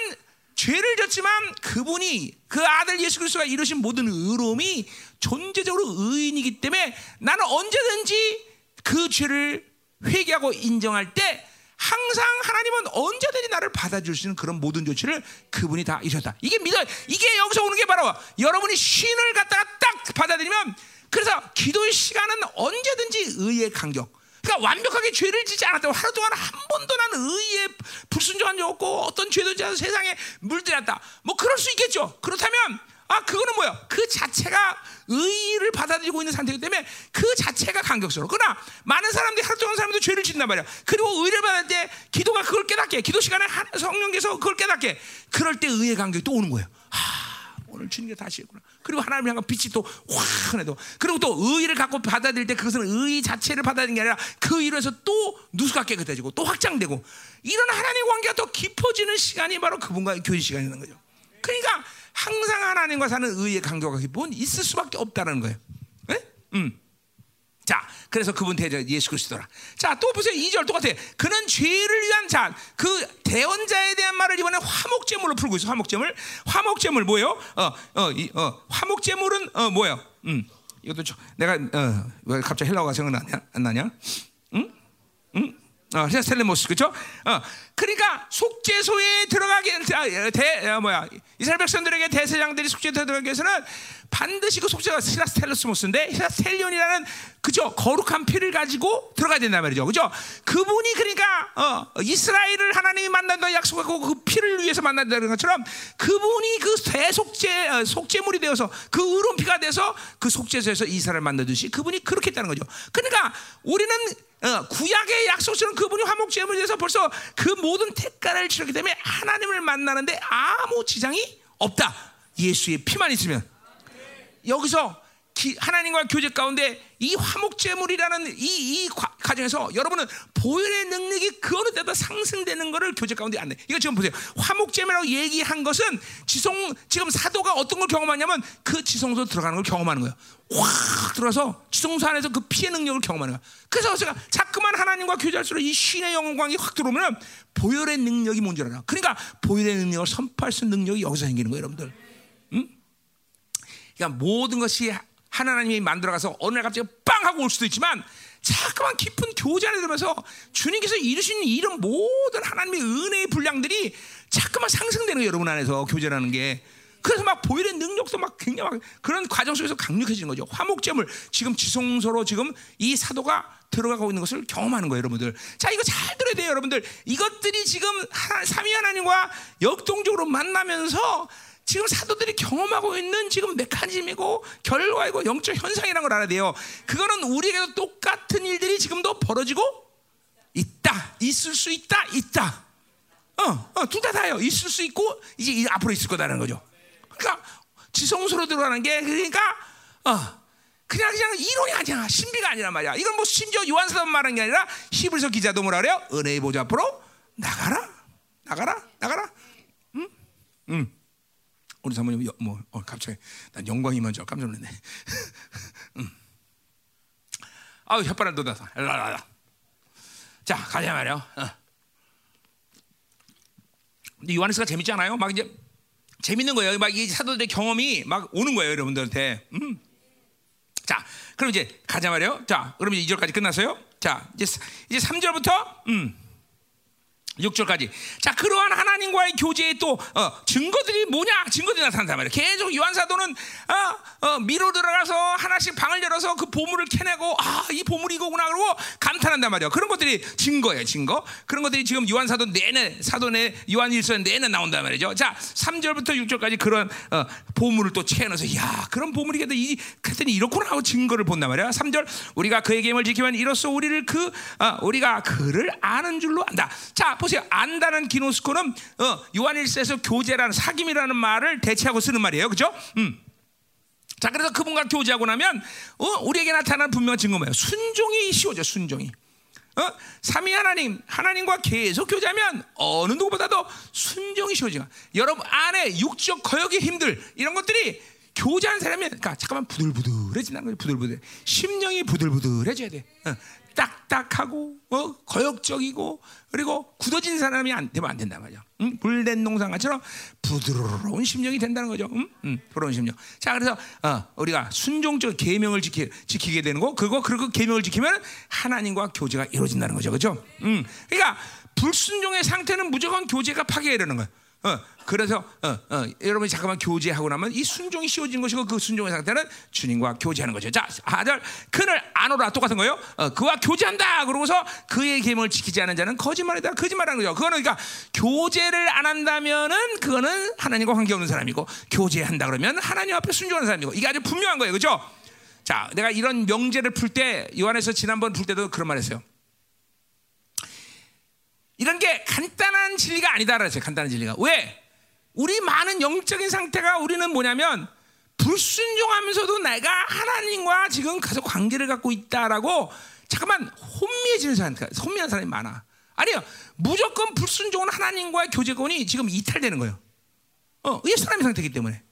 죄를 졌지만 그분이 그 아들 예수 그리스도가 이루신 모든 의로움이 존재적으로 의인이기 때문에 나는 언제든지 그 죄를 회개하고 인정할 때 항상 하나님은 언제든지 나를 받아줄 수 있는 그런 모든 조치를 그분이 다 이루셨다. 이게 믿어. 이게 여기서 오는 게 바로 여러분이 신을 갖다가 딱 받아들이면 그래서 기도의 시간은 언제든지 의의 간격. 그러니까 완벽하게 죄를 짓지 않았다고 하루 동안 한 번도 나는 의에 불순종한 적 없고 어떤 죄도 지어서 세상에 물들였다. 뭐 그럴 수 있겠죠. 그렇다면 아 그거는 뭐야? 그 자체가 의를 받아들이고 있는 상태이기 때문에 그 자체가 간격스러워. 그러나 많은 사람들이 하루 동안 사람도 죄를 짓단 말이야. 그리고 의를 받을 때 기도가 그걸 깨닫게, 기도 시간에 성령께서 그걸 깨닫게. 그럴 때 의의 간격이 또 오는 거예요. 아 오늘 주님께 다시 했구나. 그리고 하나님을 향한 빛이 또 환해도 그리고 또 의를 갖고 받아들일 때 그것은 의 자체를 받아들이는 게 아니라 그 의로 해서 또 누수가 깨끗해지고 또 확장되고 이런 하나님의 관계가 더 깊어지는 시간이 바로 그분과의 교제 시간이라는 거죠. 그러니까 항상 하나님과 사는 의의 간격과 기쁨은 있을 수밖에 없다는 거예요. 네? 음. 자, 그래서 그분 대저 예수 그리스도라. 자, 또 보세요. 2절 똑같아. 그는 죄를 위한 자, 그 대원자에 대한 말을 이번에 화목제물로 풀고 있어. 화목제물. 화목제물 뭐예요? 어, 어, 이, 어, 화목제물은 어, 뭐예요? 음. 이것도 저, 내가 어, 왜 갑자기 헬라어가 생각나냐? 안 나냐? 응? 응? 어, 셀레모스 그죠? 어, 그러니까 속죄소에 들어가게 대 어, 뭐야 이스라엘 백성들에게 대세장들이 속죄소에 들어가기 위해서는 반드시 그 속죄가 시라스텔로스모스인데 시라스텔리온이라는 그죠 거룩한 피를 가지고 들어가야 된단 말이죠, 그죠? 그분이 그러니까 어, 이스라엘을 하나님이 만난다 약속하고 그 피를 위해서 만난다는 것처럼 그분이 그 대속죄 어, 속죄물이 되어서 그 의로운 피가 돼서 그 속죄소에서 이스라엘 을 만나듯이 그분이 그렇게 했다는 거죠. 그러니까 우리는 어, 구약의 약속처럼 그분이 화목제물에 대해서 벌써 그 모든 택가를 치렀기 때문에 하나님을 만나는데 아무 지장이 없다. 예수의 피만 있으면 여기서 기, 하나님과 교제 가운데 이 화목제물이라는 이, 이 과, 정에서 여러분은 보혈의 능력이 그 어느 때보다 상승되는 것을 교제 가운데 안 돼. 이거 지금 보세요. 화목제물이라고 얘기한 것은 지성 지금 사도가 어떤 걸 경험하냐면 그 지성소 들어가는 걸 경험하는 거예요. 확 들어서 지성소 안에서 그 피의 능력을 경험하는 거야. 그래서 제가 자꾸만 하나님과 교제할수록 이 신의 영광이 확 들어오면 보혈의 능력이 뭔지 알아. 그러니까 보혈의 능력을 선포할 수 있는 능력이 여기서 생기는 거예요, 여러분들. 응? 그러니까 모든 것이 하나님이 만들어가서 어느 날 갑자기 빵 하고 올 수도 있지만 자꾸만 깊은 교제 안에 들면서 주님께서 이루신 이런 모든 하나님의 은혜의 분량들이 자꾸만 상승되는 거예요, 여러분 안에서 교제라는 게. 그래서 막 보일의 능력도 막 굉장히 막 그런 과정 속에서 강력해지는 거죠. 화목제물 지금 지성소로 지금 이 사도가 들어가고 있는 것을 경험하는 거예요, 여러분들. 자, 이거 잘 들어야 돼요, 여러분들. 이것들이 지금 하나, 삼위 하나님과 역동적으로 만나면서 지금 사도들이 경험하고 있는 지금 메커니즘이고 결과이고 영적 현상이라는 걸 알아야 돼요. 그거는 우리에게도 똑같은 일들이 지금도 벌어지고 있다. 있을 수 있다. 있다. 어, 어, 둘 다 다요. 있을 수 있고 이제 앞으로 있을 거다라는 거죠. 그러니까 지성소로 들어가는 게 그러니까 어, 그냥 그냥 이론이 아니야. 신비가 아니란 말이야. 이건 뭐 심지어 요한사도 말한 게 아니라 히브리서 기자도 뭐라 그래요? 은혜의 보좌 앞으로 나가라. 나가라. 나가라. 응? 응. 우리 사모님 뭐 어, 갑자기 난 영광이 먼저 깜짝 놀랐네. 응. 아우 혓바람 돋아서. 자 가자 말이야. 어. 근데 요한에서가 재밌잖아요. 막 이제 재밌는 거예요. 막 이 사도들의 경험이 막 오는 거예요, 여러분들한테. 음. 자, 그럼 이제 가자 말이요. 자, 그럼 이제 2절까지 끝났어요. 자, 이제 이제 3절부터 음. 6절까지. 자, 그러한 하나님과의 교제의 또 어, 증거들이 뭐냐? 증거들이 나타난단 말이에요. 계속 요한 사도는 어, 어, 미로 들어가서 하나씩 방을 열어서 그 보물을 캐내고 아, 이 보물이 이거구나 그러고 감탄한단 말이에요. 그런 것들이 증거예요, 증거. 그런 것들이 지금 요한 사도 내내 사도 내 요한 일서 내내 나온단 말이죠. 자, 3절부터 6절까지 그런 어, 보물을 또 채워서 야, 그런 보물이겠다. 이 그랬더니 이렇구나 하고 증거를 본단 말이야. 3절 우리가 그의 계명을 지키면 이로써 우리를 그 어, 우리가 그를 아는 줄로 안다. 자, 보세요. 안다는 기노스코는 어, 요한일서에서 교제라는 사귐이라는 말을 대체하고 쓰는 말이에요. 그죠? 음. 자, 그래서 그분과 교제하고 나면 어, 우리에게 나타나는 분명한 증거 뭐예요? 순종이 쉬워져. 순종이. 어? 삼위 하나님, 하나님과 계속 교제하면 어느 누구보다도 순종이 쉬워지가. 여러분 안에 육적 거역의 힘들 이런 것들이 교제한 사람이 그러니까 잠깐만 부들부들해진다는 거죠. 부들부들. 심령이 부들부들해져야 돼. 어. 딱딱하고 어? 거역적이고 그리고 굳어진 사람이 안 되면 안 된단 말이야. 응? 불된 농상가처럼 부드러운 심령이 된다는 거죠. 응? 응, 부드러운 심령. 자, 그래서 어, 우리가 순종적 계명을 지키, 지키게 되는 거, 그거 그리고 계명을 지키면 하나님과 교제가 이루어진다는 거죠, 그렇죠? 응. 그러니까 불순종의 상태는 무조건 교제가 파괴되는 거예요. 어, 그래서 어, 어, 여러분이 잠깐만 교제하고 나면 이 순종이 씌워진 것이고 그 순종의 상태는 주님과 교제하는 거죠. 자, 하절 그를 안 오라 똑같은 거예요. 어, 그와 교제한다. 그러고서 그의 계명을 지키지 않은 자는 거짓말이다. 거짓말하는 거죠. 그거는 그러니까 교제를 안 한다면은 그거는 하나님과 관계 없는 사람이고 교제한다 그러면 하나님 앞에 순종하는 사람이고 이게 아주 분명한 거예요. 그렇죠? 자, 내가 이런 명제를 풀 때 요한일서 지난번 풀 때도 그런 말했어요. 이런 게 간단한 진리가 아니다라 했어요. 간단한 진리가. 왜? 우리 많은 영적인 상태가 우리는 뭐냐면 불순종하면서도 내가 하나님과 지금 가서 관계를 갖고 있다라고 잠깐만 혼미해지는 사람, 혼미한 사람이 많아. 아니요, 무조건 불순종은 하나님과의 교제권이 지금 이탈되는 거예요. 어, 옛사람의 상태이기 때문에.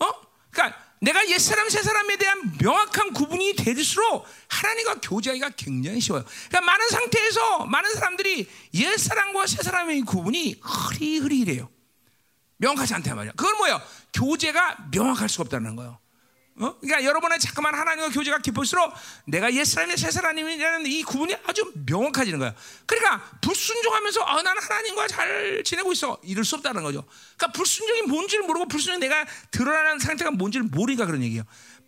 어? 그러니까 내가 옛사람, 새사람에 대한 명확한 구분이 될수록 하나님과 교제하기가 굉장히 쉬워요. 그러니까 많은 상태에서 많은 사람들이 옛사람과 새사람의 구분이 흐리흐리해요. 명확하지 않단 말이야. 그건 뭐예요? 교제가 명확할 수가 없다는 거예요. 어? 그러니까 여러분의 자꾸만 하나님과 교제가 깊을수록 내가 옛사람이 새사람이라는 이 구분이 아주 명확해지는 거야. 그러니까 불순종하면서 어, 나는 하나님과 잘 지내고 있어 이럴 수 없다는 거죠. 그러니까 불순종이 뭔지를 모르고 불순종 내가 드러나는 상태가 뭔지를 모르니까 그런 얘기예요.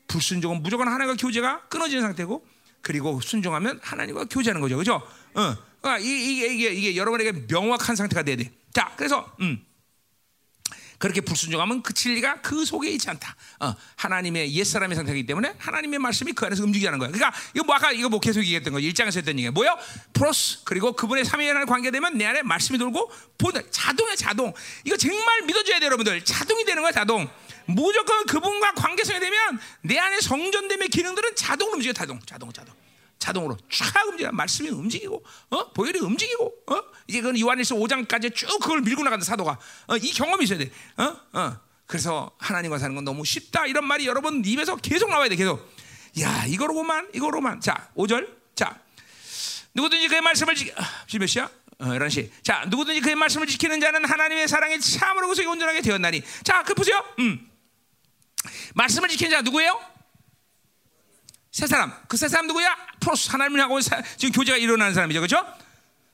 불순종은 무조건 하나님과 교제가 끊어지는 상태고 그리고 순종하면 하나님과 교제하는 거죠, 그렇죠? 어. 그러니까 이게, 이게 이게 여러분에게 명확한 상태가 돼야 돼. 자, 그래서 음. 그렇게 불순종하면 그 진리가 그 속에 있지 않다. 어, 하나님의 옛사람의 상태이기 때문에 하나님의 말씀이 그 안에서 움직이는 거야. 그러니까 이거 뭐 아까 이거 뭐 계속 얘기했던 거 일장에서 했던 얘기가 뭐요? 프로스 그리고 그분의 삼위하나님 관계되면 내 안에 말씀이 돌고 보는 자동이야 자동. 이거 정말 믿어줘야 돼요 여러분들. 자동이 되는 거야 자동. 무조건 그분과 관계성이 되면 내 안에 성전됨의 기능들은 자동으로 움직여 자동 자동 자동. 자동으로 쫙 움직여 말씀이 움직이고 어 보혈이 움직이고 어 이제 그건 요한일서 5장까지 쭉 그걸 밀고 나간다 사도가 어, 이 경험이 있어야 돼. 어? 어. 그래서 하나님과 사는 건 너무 쉽다 이런 말이 여러분 입에서 계속 나와야 돼 계속. 야 이거로만 이거로만 자 5절 자 누구든지 그의 말씀을 지키 아, 지금 몇 시야? 어, 11시. 자, 누구든지 그의 말씀을 지키는 자는 하나님의 사랑에 참으로 구속이 온전하게 되었나니. 자, 그 보세요. 음. 말씀을 지키는 자 누구예요? 세 사람. 그 세 사람 누구야? 프로스 하나님을 하고 사, 지금 교제가 일어나는 사람이죠. 그렇죠?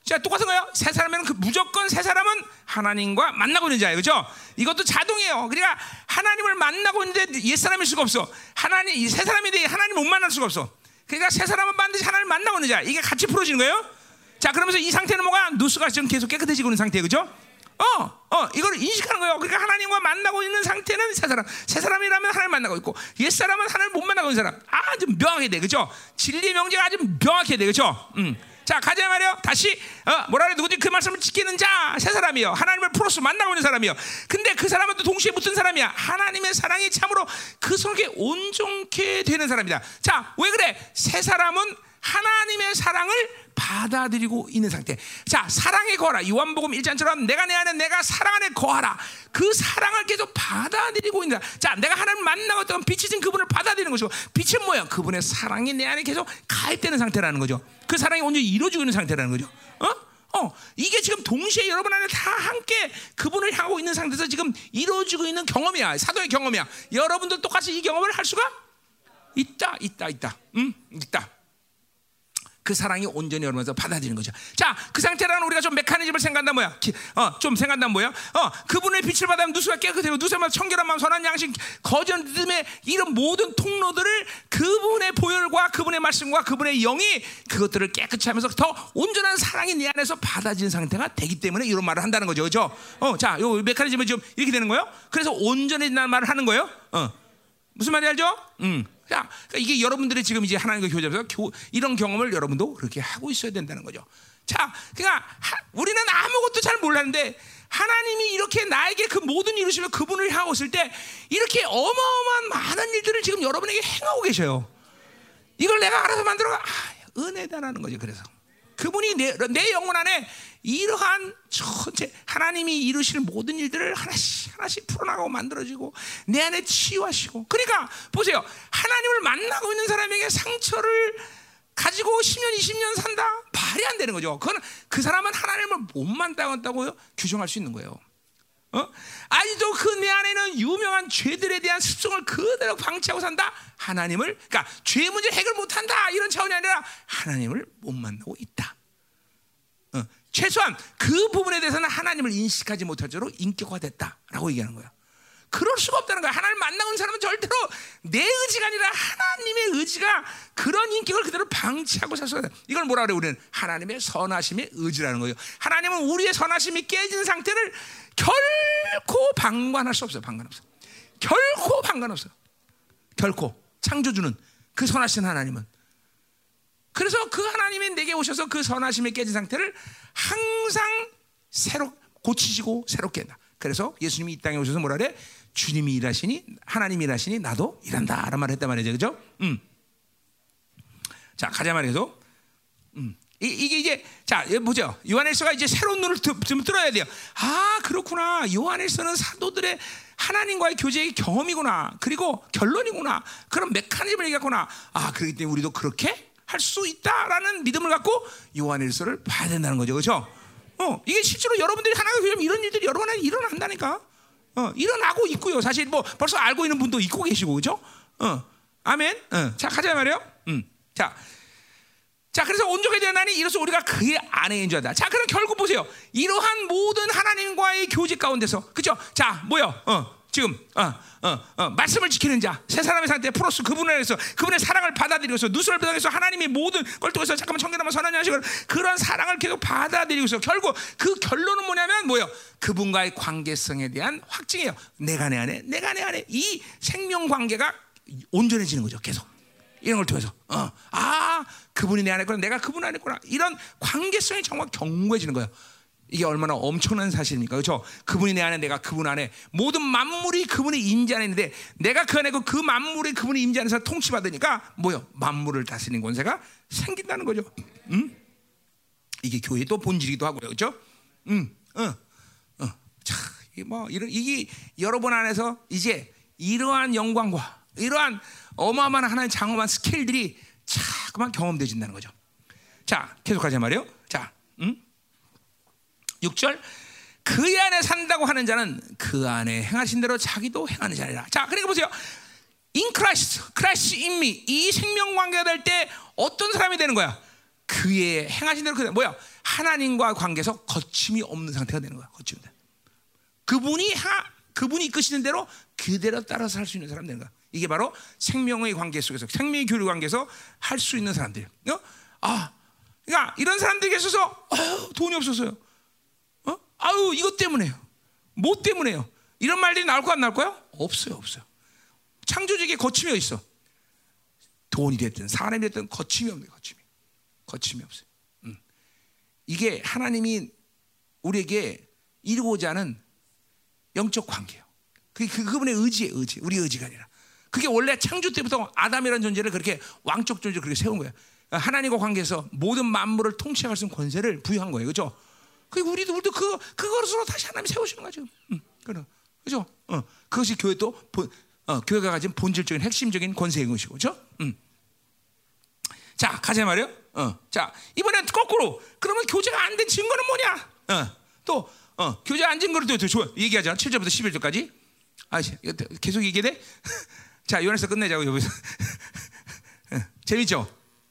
자, 똑같은 거예요. 세 사람은 그 무조건 세 사람은 하나님과 만나고 있는 자예요. 그죠? 이것도 자동이에요. 그러니까 하나님을 만나고 있는데 옛 사람일 수가 없어. 하나님, 이 세 사람인데 하나님 못 만날 수가 없어. 그러니까 세 사람은 반드시 하나님을 만나고 있는 자. 이게 같이 풀어지는 거예요. 자, 그러면서 이 상태는 뭐가? 누수가 지금 계속 깨끗해지고 있는 상태, 그죠? 어, 어, 이걸 인식하는 거예요. 그러니까 하나님과 만나고 있는 상태는 세 사람. 세 사람이라면 하나님 만나고 있고, 옛 사람은 하나님 못 만나고 있는 사람. 아주 명확해 돼, 그죠? 진리의 명제가 아주 명확해 돼, 그죠? 음. 자, 가자 말이요. 다시 어, 뭐라 그래 누구지 그 말씀을 지키는 자세 사람이요. 하나님을 프로스 만나고 있는 사람이요. 근데 그 사람은 또 동시에 붙은 사람이야. 하나님의 사랑이 참으로 그 속에 온전케 되는 사람이다. 자, 왜 그래? 세 사람은 하나님의 사랑을 받아들이고 있는 상태. 자, 사랑에 거하라. 요한복음 1장처럼 내가 내 안에 내가 사랑 안에 거하라. 그 사랑을 계속 받아들이고 있는. 자, 내가 하나님 만나고 있던 빛이 진 그분을 받아들이는 것이고 빛은 뭐야? 그분의 사랑이 내 안에 계속 가입되는 상태라는 거죠. 그 사랑이 온전히 이루어지고 있는 상태라는 거죠. 어? 어, 이게 지금 동시에 여러분 안에 다 함께 그분을 향하고 있는 상태에서 지금 이루어지고 있는 경험이야. 사도의 경험이야. 여러분도 똑같이 이 경험을 할 수가 있다, 있다, 있다. 음, 있다. 그 사랑이 온전히 여러분에서 받아들이는 거죠. 자, 그 상태라는 우리가 좀 메커니즘을 생각한다 뭐야? 기, 어, 좀 생각한다 뭐야? 어, 그분의 빛을 받으면 누수가 깨끗해지고 누수만 청결한 마음, 선한 양심, 거짓 믿음의 이런 모든 통로들을 그분의 보혈과 그분의 말씀과 그분의 영이 그것들을 깨끗이 하면서 더 온전한 사랑이 내 안에서 받아진 상태가 되기 때문에 이런 말을 한다는 거죠. 그죠? 어, 자, 요 메커니즘은 좀 이렇게 되는 거예요. 그래서 온전해진다는 말을 하는 거예요. 어. 무슨 말인지 알죠? 음. 자, 그러니까 이게 여러분들이 지금 이제 하나님과 교제하면서 교, 이런 경험을 여러분도 그렇게 하고 있어야 된다는 거죠. 자, 그러니까 하, 우리는 아무것도 잘 몰랐는데 하나님이 이렇게 나에게 그 모든 이루시면 그분을 향하고 있을 때 이렇게 어마어마한 많은 일들을 지금 여러분에게 행하고 계셔요. 이걸 내가 알아서 만들어 아, 은혜다라는 거죠. 그래서 그분이 내, 내 영혼 안에 이러한 전체 하나님이 이루실 모든 일들을 하나씩 하나씩 풀어나가고 만들어지고 내 안에 치유하시고. 그러니까 보세요. 하나님을 만나고 있는 사람에게 상처를 가지고 10년 20년 산다? 말이 안 되는 거죠. 그건 그 사람은 하나님을 못 만나겠다고 규정할 수 있는 거예요. 어? 아직도 그 내 안에는 유명한 죄들에 대한 습성을 그대로 방치하고 산다? 하나님을? 그러니까 죄 문제 해결 못 한다! 이런 차원이 아니라 하나님을 못 만나고 있다. 어, 최소한 그 부분에 대해서는 하나님을 인식하지 못할 정도로 인격화됐다라고 얘기하는 거야. 그럴 수가 없다는 거야. 하나님 만나온 사람은 절대로 내 의지가 아니라 하나님의 의지가 그런 인격을 그대로 방치하고 살수 있다. 이걸 뭐라 그래? 우리는 하나님의 선하심의 의지라는 거예요. 하나님은 우리의 선하심이 깨진 상태를 결코 방관할 수 없어요. 방관 없어. 결코 방관 없어. 결코 창조주는 그 선하신 하나님은 그래서 그 하나님이 내게 오셔서 그 선하심에 깨진 상태를 항상 새로 고치시고 새롭게 한다. 그래서 예수님이 이 땅에 오셔서 뭐라 그래? 주님이 일하시니 하나님이 일하시니 나도 일한다라는 말을 했단 말이죠. 그죠? 음. 자, 가자 말해서 음. 이, 게 이제 자 보죠. 요한일서가 이제 새로운 눈을 좀 들어야 돼요. 아 그렇구나. 요한일서는 사도들의 하나님과의 교제의 경험이구나. 그리고 결론이구나. 그런 메커니즘을 얘기하구나. 아 그렇기 때문에 우리도 그렇게 할 수 있다라는 믿음을 갖고 요한일서를 봐야 된다는 거죠, 그렇죠? 어, 이게 실제로 여러분들이 하나가 교회면 이런 일들이 여러 번 일어난다니까. 어, 일어나고 있고요. 사실 뭐 벌써 알고 있는 분도 있고 계시고, 그렇죠? 어, 아멘. 어, 자 가자 말이요. 음, 자. 자, 그래서 온전하게 되나니 이로써 우리가 그의 아내인 줄다 자, 그럼 결국 보세요. 이러한 모든 하나님과의 교제 가운데서, 그죠? 자, 뭐요? 어, 지금 어, 어, 어, 말씀을 지키는 자, 세 사람의 상태 플러스 그분을 해서 그분의 사랑을 받아들이고서 누수를 받아들여서 하나님이 모든 걸 통해서 잠깐만 청결하면 선한 양식을 그런 사랑을 계속 받아들이고서 결국 그 결론은 뭐냐면 뭐요? 그분과의 관계성에 대한 확증이에요. 내가 내 안에, 내가 내 안에 이 생명 관계가 온전해지는 거죠. 계속. 이런 걸 통해서 어, 아 그분이 내 안에 있구나 내가 그분 안에 있구나 이런 관계성이 정말 견고해지는 거예요 이게 얼마나 엄청난 사실입니까? 그렇죠? 그분이 내 안에 내가 그분 안에 모든 만물이 그분의 임재 안에 있는데 내가 그 안에 그 만물이 그분의 임재 안에서 통치받으니까 뭐요? 만물을 다스리는 권세가 생긴다는 거죠. 음? 이게 교회의 또 본질이기도 하고요. 그렇죠? 음. 어. 어. 자, 뭐 이런 이게 여러분 안에서 이제 이러한 영광과 이러한 어마어마한 하나의 장엄한 스케일들이 자꾸만 경험되진다는 거죠. 자, 계속 가자 말이요. 자, 음? 6절 그 안에 산다고 하는 자는 그 안에 행하신 대로 자기도 행할지니라. 자, 그러니까 보세요. in Christ, Christ in me 이 생명 관계가 될 때 어떤 사람이 되는 거야? 그 그의 행하신 대로 그 뭐야 하나님과 관계에서 거침이 없는 상태가 되는 거야. 거침이 돼. 그분이 하 그분이 이끄시는 대로 그대로 따라서 살 수 있는 사람 되는 거야. 이게 바로 생명의 관계 속에서 생명의 교류 관계에서 할 수 있는 사람들. 어? 아, 그러니까 이런 사람들에게 있어서 아유, 돈이 없어서요. 어? 아유 이것 때문에요. 뭐 때문에요? 이런 말들이 나올 거안 나올 거야? 없어요, 없어요. 창조적인 거침이 어디 있어? 돈이 됐든 사람이 됐든 거침이 없는 거침이. 거침이 없어요. 음. 이게 하나님이 우리에게 이루고자 하는 영적 관계예요. 그게 그, 그분의 의지의 의지, 우리 의지가 아니라. 그게 원래 창조 때부터 아담이라는 존재를 그렇게 왕적 존재를 그렇게 세운 거예요. 하나님과 관계에서 모든 만물을 통치할 수 있는 권세를 부여한 거예요. 그렇죠? 그 우리도 우리도 그 그것으로 다시 하나님 세우시는 거죠. 음, 그럼 그죠? 어, 그것이 교회 또 본, 어, 교회가 가진 본질적인 핵심적인 권세인 것이고, 그렇죠? 음. 자, 가자 말이요. 어, 자 이번엔 거꾸로. 그러면 교제가 안 된 증거는 뭐냐? 어, 또 어, 교제 안 증거를 또, 또 좋아. 얘기하자. 7절부터 11절까지. 아, 계속 얘기해 돼? 자, 요한에서 끝내자고 여기서. 어, 재밌죠?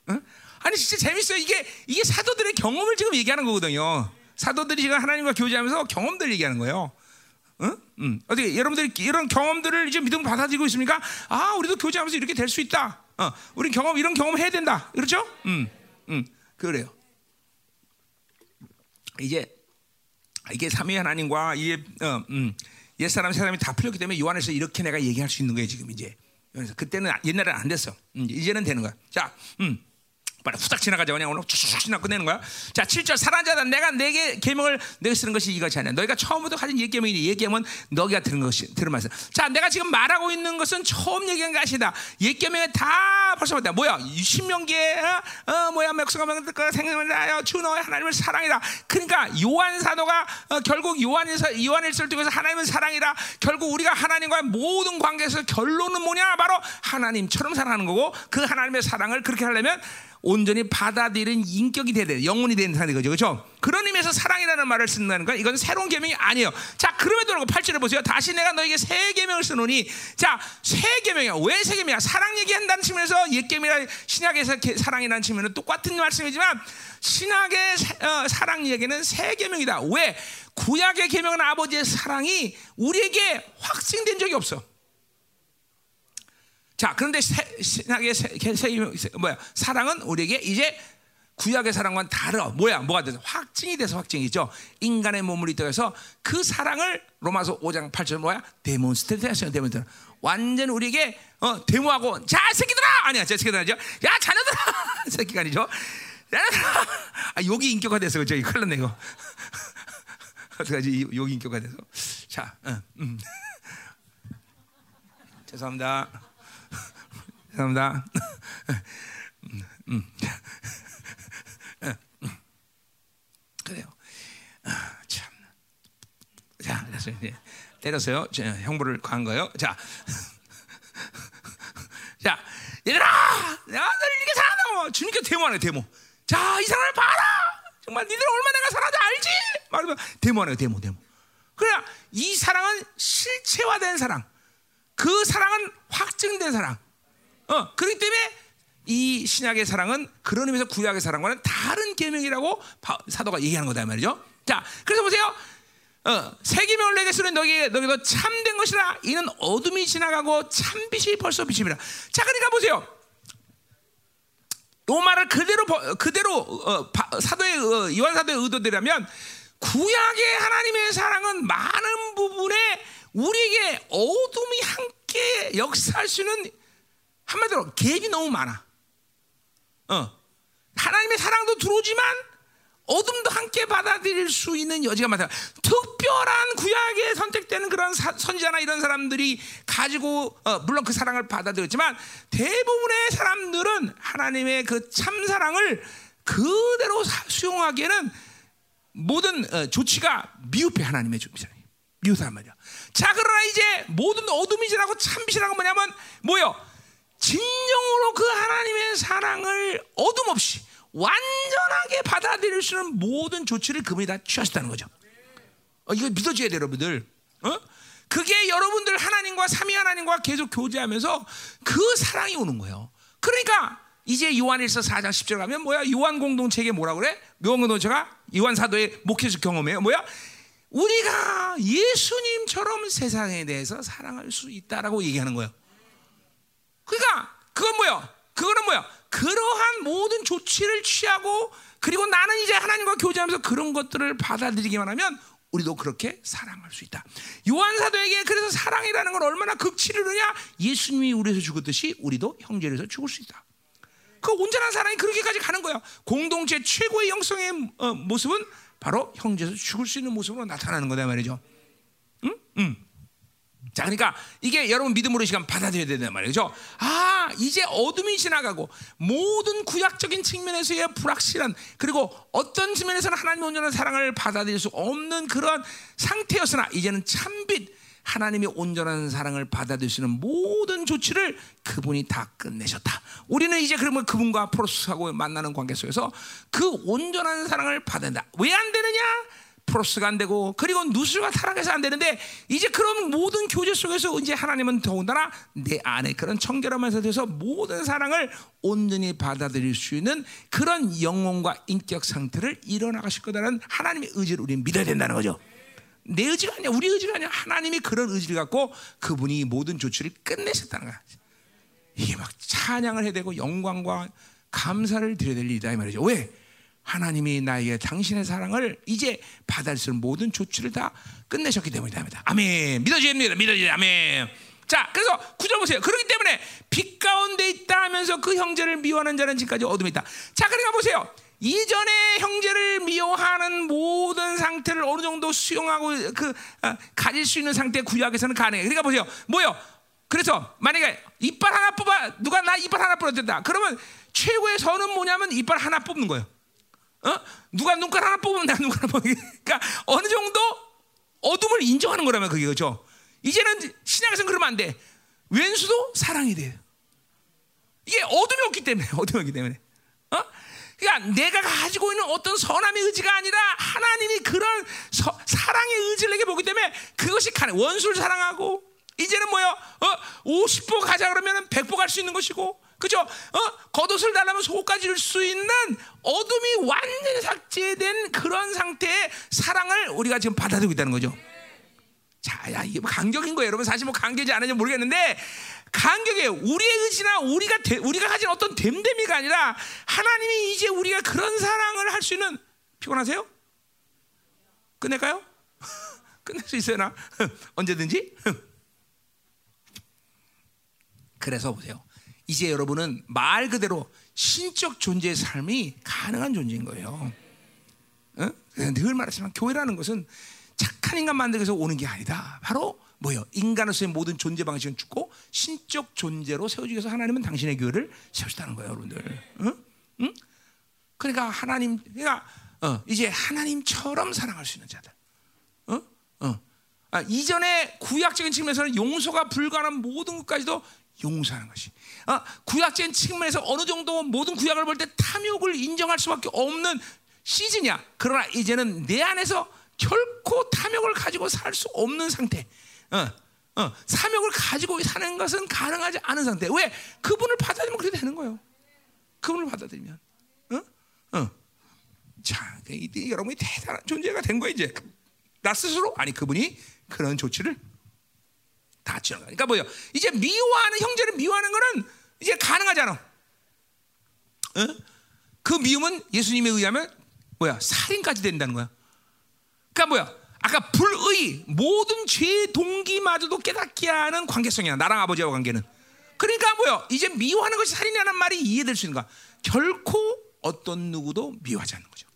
어? 아니 진짜 재밌어요. 이게 이게 사도들의 경험을 지금 얘기하는 거거든요. 사도들이 지금 하나님과 교제하면서 경험들 얘기하는 거예요. 응? 응. 어떻게 여러분들이 이런 경험들을 이제 믿음 받아들이고 있습니까? 아, 우리도 교제하면서 이렇게 될 수 있다. 어, 우리 경험 이런 경험 해야 된다. 그렇죠? 음, 음, 그래요. 이제 이게 삼위 하나님과 이게 어, 음, 옛 사람 새 사람이 다 풀렸기 때문에 요한에서 이렇게 내가 얘기할 수 있는 거예요 지금 이제. 그때는 옛날에는 안 됐어. 음, 이제는 되는 거야. 자, 음. 빨리 후딱 지나가자 그냥 오늘 쭉쭉 지나 끝내는 거야. 자, 7절 사랑하는 자다 내가 내게 계명을 내게 쓰는 것이 이것이 아니야. 너희가 처음부터 가진 옛 계명이니 옛 계명은 너희가 들은 것이 들은 말씀. 자, 내가 지금 말하고 있는 것은 처음 얘기한 것이다. 옛 계명에 다 벌써 봤다. 뭐야? 신명기에 어, 어 뭐야? 맥수가 명들까 생명을하여 주 너의 하나님을 사랑이라. 그러니까 요한 사도가 어, 결국 요한에서 요한일서를 통해서 하나님은 사랑이라. 결국 우리가 하나님과의 모든 관계에서 결론은 뭐냐? 바로 하나님처럼 사랑하는 거고 그 하나님의 사랑을 그렇게 하려면 온전히 받아들이는 인격이 돼야 돼. 영혼이 되는 사람이 거죠. 그렇죠? 그런 의미에서 사랑이라는 말을 쓴다는 건 이건 새로운 계명이 아니에요. 자, 그럼에도 불구하고 8절에 보세요. 다시 내가 너에게 새 계명을 쓰노니 자, 새 계명이야. 왜 새 계명이야? 사랑 얘기한다는 측면에서 옛 계명이나 신약에서 사랑이라는 측면은 똑같은 말씀이지만 신약의 어, 사랑 얘기는 새 계명이다. 왜? 구약의 계명은 아버지의 사랑이 우리에게 확증된 적이 없어. 자, 그런데 신약의 뭐야? 사랑은 우리에게 이제 구약의 사랑과는 다르. 뭐야? 뭐가 돼서 확증이 돼서 확증이죠. 인간의 몸을 이끌어서 그 사랑을 로마서 5장 8절 뭐야? demonstrate 했어요. demonstrate. 완전 우리에게 어, 데모하고 자 새끼들아 아니야 제 새끼들 아니죠 야 자녀들아 새끼가 아니죠 아 여기 인격화 돼서 그죠 이거 큰일 났네 이거 어떡하지 여기 인격화 돼서 자 어, 음. 죄송합니다 감사합니다. 음. 그래요. 아, 참. 자, 됐어요. 이제 때렸어요. 형부를 간 거예요. 자, 자, 얘들아, 너를 이렇게 사랑한다고 주님께 데모하네 데모. 자, 이 사랑을 봐라. 정말 니들 얼마나 내가 사랑하지 알지? 말하면 데모하네 데모 데모. 그래, 이 사랑은 실체화된 사랑. 그 사랑은 확증된 사랑. 어, 그렇기 때문에 이 신약의 사랑은 그런 의미에서 구약의 사랑과는 다른 계명이라고 사도가 얘기하는 거다 말이죠. 자, 그래서 보세요. 어, 새 계명을 내게 쓰는 너희 너희도 참된 것이라 이는 어둠이 지나가고 참 빛이 벌써 비칩니다. 자, 그러니까 보세요. 로마를 그대로 그대로 어, 사도의 어, 요한 사도의 의도대라면 구약의 하나님의 사랑은 많은 부분에 우리에게 어둠이 함께 역사할 수 있는 한마디로 갭이 너무 많아. 어. 하나님의 사랑도 들어오지만 어둠도 함께 받아들일 수 있는 여지가 많다. 특별한 구약에 선택되는 그런 사, 선지자나 이런 사람들이 가지고 어, 물론 그 사랑을 받아들였지만 대부분의 사람들은 하나님의 그 참 사랑을 그대로 수용하기에는 모든 어, 조치가 미흡해 하나님의 조치. 미흡한 말이야. 자 그러나 이제 모든 어둠이 지나고 참빛이라는 뭐냐면 뭐요? 진정으로 그 하나님의 사랑을 어둠 없이 완전하게 받아들일 수 있는 모든 조치를 그분이 다 취하셨다는 거죠. 어, 이거 믿어줘야 돼요, 여러분들. 어? 그게 여러분들 하나님과 삼위 하나님과 계속 교제하면서 그 사랑이 오는 거예요. 그러니까 이제 요한일서 4장 10절 가면 뭐야? 요한 공동체에 뭐라 그래? 요한 공동체가 요한 사도의 목회적 경험이에요. 뭐야? 우리가 예수님처럼 세상에 대해서 사랑할 수 있다라고 얘기하는 거예요. 그러니까 그건 뭐야? 그거는 뭐야? 그러한 모든 조치를 취하고 그리고 나는 이제 하나님과 교제하면서 그런 것들을 받아들이기만 하면 우리도 그렇게 사랑할 수 있다. 요한 사도에게 그래서 사랑이라는 건 얼마나 극치를 하냐? 예수님이 우리에서 죽었듯이 우리도 형제에서 죽을 수 있다. 그 온전한 사랑이 그렇게까지 가는 거야. 공동체 최고의 영성의 어, 모습은 바로 형제에서 죽을 수 있는 모습으로 나타나는 거다 말이죠. 응? 응. 자, 그러니까 이게 여러분 믿음으로 시간 받아들여야 된단 말이죠. 아, 이제 어둠이 지나가고 모든 구약적인 측면에서의 불확실한 그리고 어떤 측면에서는 하나님의 온전한 사랑을 받아들일 수 없는 그런 상태였으나 이제는 참빛 하나님의 온전한 사랑을 받아들일 수 있는 모든 조치를 그분이 다 끝내셨다. 우리는 이제 그러면 그분과 프로스하고 만나는 관계 속에서 그 온전한 사랑을 받는다. 왜 안 되느냐? 프로스가 안 되고 그리고 누수가 타락해서 안 되는데 이제 그런 모든 교제 속에서 이제 하나님은 더군다나 내 안에 그런 청결함에서 돼서 모든 사랑을 온전히 받아들일 수 있는 그런 영혼과 인격 상태를 일어나가실 거다라는 하나님의 의지를 우리는 믿어야 된다는 거죠. 내 의지가 아니야, 우리 의지가 아니야. 하나님이 그런 의지를 갖고 그분이 모든 조치를 끝내셨다는 거야. 이게 막 찬양을 해야 되고 영광과 감사를 드려야 될 일이다 이 말이죠. 왜? 하나님이 나에게 당신의 사랑을 이제 받을 수 있는 모든 조치를 다 끝내셨기 때문이다. 아멘. 믿어집니다. 믿어집니다. 아멘. 자, 그래서 구절 보세요. 그렇기 때문에 빛 가운데 있다 하면서 그 형제를 미워하는 자는 지금까지 어둠에 있다. 자, 그러니까 보세요. 이전에 형제를 미워하는 모든 상태를 어느 정도 수용하고 그 아, 가질 수 있는 상태 구약에서는 가능해. 그러니까 보세요. 뭐요? 그래서 만약에 이빨 하나 뽑아 누가 나 이빨 하나 뽑았다. 그러면 최고의 선은 뭐냐면 이빨 하나 뽑는 거예요. 어? 누가 눈깔 하나 뽑으면 내가 눈깔 뽑는 그러니까 어느 정도 어둠을 인정하는 거라면 그게 그죠. 이제는 신약에서는 그러면 안 돼. 왼수도 사랑이 돼. 이게 어둠이 없기 때문에 어둠이 없기 때문에. 어? 그러니까 내가 가지고 있는 어떤 선함의 의지가 아니라 하나님이 그런 서, 사랑의 의지를 내게 보기 때문에 그것이 가능. 원수를 사랑하고 이제는 뭐요? 어, 50보 가자 그러면 100보 갈 수 있는 것이고 그죠? 어? 겉옷을 달라면 속까지 줄 수 있는 어둠이 완전히 삭제된 그런 상태의 사랑을 우리가 지금 받아들이고 있다는 거죠. 자, 야, 이게 뭐 간격인 거예요. 여러분 사실 뭐 간격이 아닌지 모르겠는데 간격에 우리의 의지나 우리가 되, 우리가 가진 어떤 됨됨이가 아니라 하나님이 이제 우리가 그런 사랑을 할 수 있는 피곤하세요? 끝낼까요? 끝낼 수 있어요, 나 언제든지. 그래서 보세요. 이제 여러분은 말 그대로 신적 존재의 삶이 가능한 존재인 거예요. 어? 늘 말하지만 교회라는 것은 착한 인간 만들기 위해서 오는 게 아니다. 바로 뭐요? 인간으로서의 모든 존재 방식은 죽고 신적 존재로 세워지기 위해서 하나님은 당신의 교회를 세우셨다는 거예요, 여러분들. 응? 응? 그러니까 하나님, 그러니까 어, 이제 하나님처럼 사랑할 수 있는 자들. 어? 어. 아, 이전에 구약적인 측면에서는 용서가 불가능한 모든 것까지도 용서하는 것이. 아, 구약적인 측면에서 어느 정도 모든 구약을 볼 때 탐욕을 인정할 수밖에 없는 시즌이야. 그러나 이제는 내 안에서 결코 탐욕을 가지고 살 수 없는 상태. 어, 어, 사명을 가지고 사는 것은 가능하지 않은 상태. 왜? 그분을 받아들이면 그렇게 되는 거예요. 그분을 받아들이면. 어? 어. 자, 이, 여러분이 대단한 존재가 된 거예요, 이제. 나 스스로? 아니, 그분이 그런 조치를 다 치는 거야. 그러니까 뭐예요? 이제 미워하는, 형제를 미워하는 거는 이제 가능하잖아. 어? 그 미움은 예수님에 의하면 뭐야? 살인까지 된다는 거야. 그러니까 뭐야? 아까 불의 모든 죄의 동기마저도 깨닫게 하는 관계성이야. 나랑 아버지와 관계는. 그러니까 뭐요? 이제 미워하는 것이 살인이라는 말이 이해될 수 있는 거야. 결코 어떤 누구도 미워하지 않는 거죠.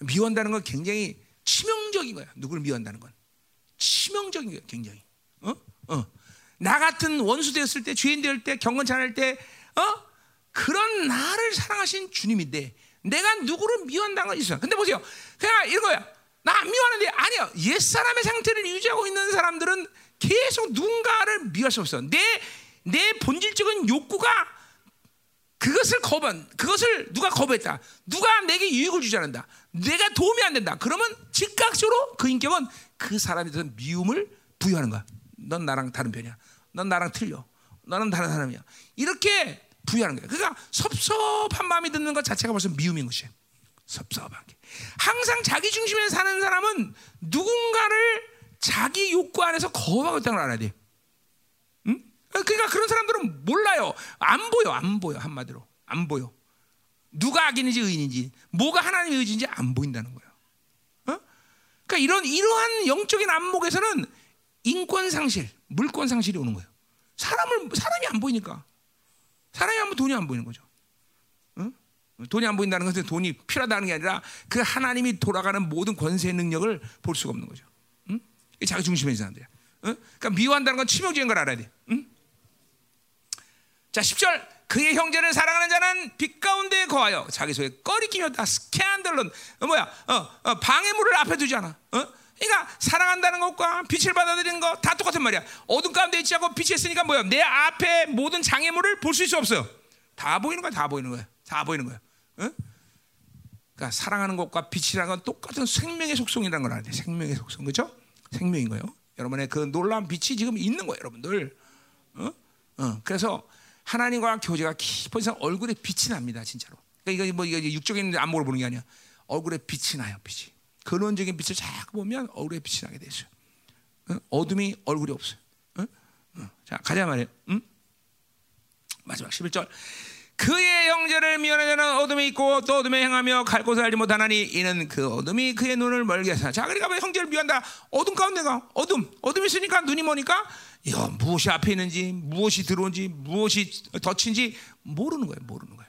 미워한다는 건 굉장히 치명적인 거야. 누구를 미워한다는 건 치명적인 거야. 굉장히. 어? 어. 나 같은 원수 되었을 때, 죄인 되었을 때, 경건찬할 때, 어? 그런 나를 사랑하신 주님인데, 내가 누구를 미워한다는 건 있어. 근데 보세요. 그냥 이런 거야. 나 안 미워하는데 아니야. 옛 사람의 상태를 유지하고 있는 사람들은 계속 누군가를 미워할 수 없어. 내 내 본질적인 욕구가 그것을 거반, 그것을 누가 거부했다. 누가 내게 유익을 주지 않는다. 내가 도움이 안 된다. 그러면 즉각적으로 그 인격은 그 사람에 대해서 미움을 부여하는 거야. 넌 나랑 다른 편이야. 넌 나랑 틀려. 너는 다른 사람이야. 이렇게 부여하는 거예요. 그러니까 섭섭한 마음이 드는 것 자체가 벌써 미움인 것이에요. 섭섭한 게. 항상 자기 중심에 사는 사람은 누군가를 자기 욕구 안에서 거부하고 있다는 걸 알아야 돼. 응? 그러니까 그런 사람들은 몰라요. 안 보여, 안 보여 한마디로 안 보여. 누가 악인인지 의인인지, 뭐가 하나님의 의지인지 안 보인다는 거예요. 어? 그러니까 이런 이러한 영적인 안목에서는 인권 상실, 물권 상실이 오는 거예요. 사람을 사람이 안 보이니까 사람이 안 보면 돈이 안 보이는 거죠. 어? 돈이 안 보인다는 것은 돈이 필요하다는 게 아니라 그 하나님이 돌아가는 모든 권세의 능력을 볼 수가 없는 거죠. 응? 자기 중심의 사람들이야. 어? 그러니까 미워한다는 건 치명적인 걸 알아야 돼. 응? 자, 10절. 그의 형제를 사랑하는 자는 빛 가운데 거하여 자기 속에 꺼리끼며 다 스캔들론 어, 뭐야 어, 어, 방해물을 앞에 두지 않아 어? 그러니까 사랑한다는 것과 빛을 받아들이는 거 다 똑같은 말이야. 어둠 가운데 있지 않고 빛이 있으니까 뭐야? 내 앞에 모든 장애물을 볼 수 있어 없어요 다 보이는 거야? 다 보이는 거야? 다 보이는 거야. 어? 그러니까 사랑하는 것과 빛이라는 건 똑같은 생명의 속성이라는 걸 알아야 돼. 생명의 속성. 그렇죠 생명인 거예요. 여러분의 그 놀라운 빛이 지금 있는 거예요 여러분들. 어? 어, 그래서 하나님과 교제가 깊은 이상 얼굴에 빛이 납니다, 진짜로. 그러니까 이거 뭐 이거 육적인 안목을 보는 게 아니야. 얼굴에 빛이 나요, 빛이. 근원적인 빛을 자꾸 보면 얼굴에 빛이 나게 되죠. 어? 둠이 얼굴이 없어요. 자, 가자 말이에요. 응? 마지막 11절. 그의 형제를 미워하는 자는 어둠에 있고 또 어둠에 행하며 갈 곳을 알지 못하나니 이는 그 어둠이 그의 눈을 멀게 하사. 자, 그러니까 왜 형제를 미워한다? 어둠 가운데가 어둠. 어둠이 있으니까 눈이 머니까 야, 무엇이 앞에 있는지, 무엇이 들어온지, 무엇이 덧친지 모르는 거예요. 모르는 거예요.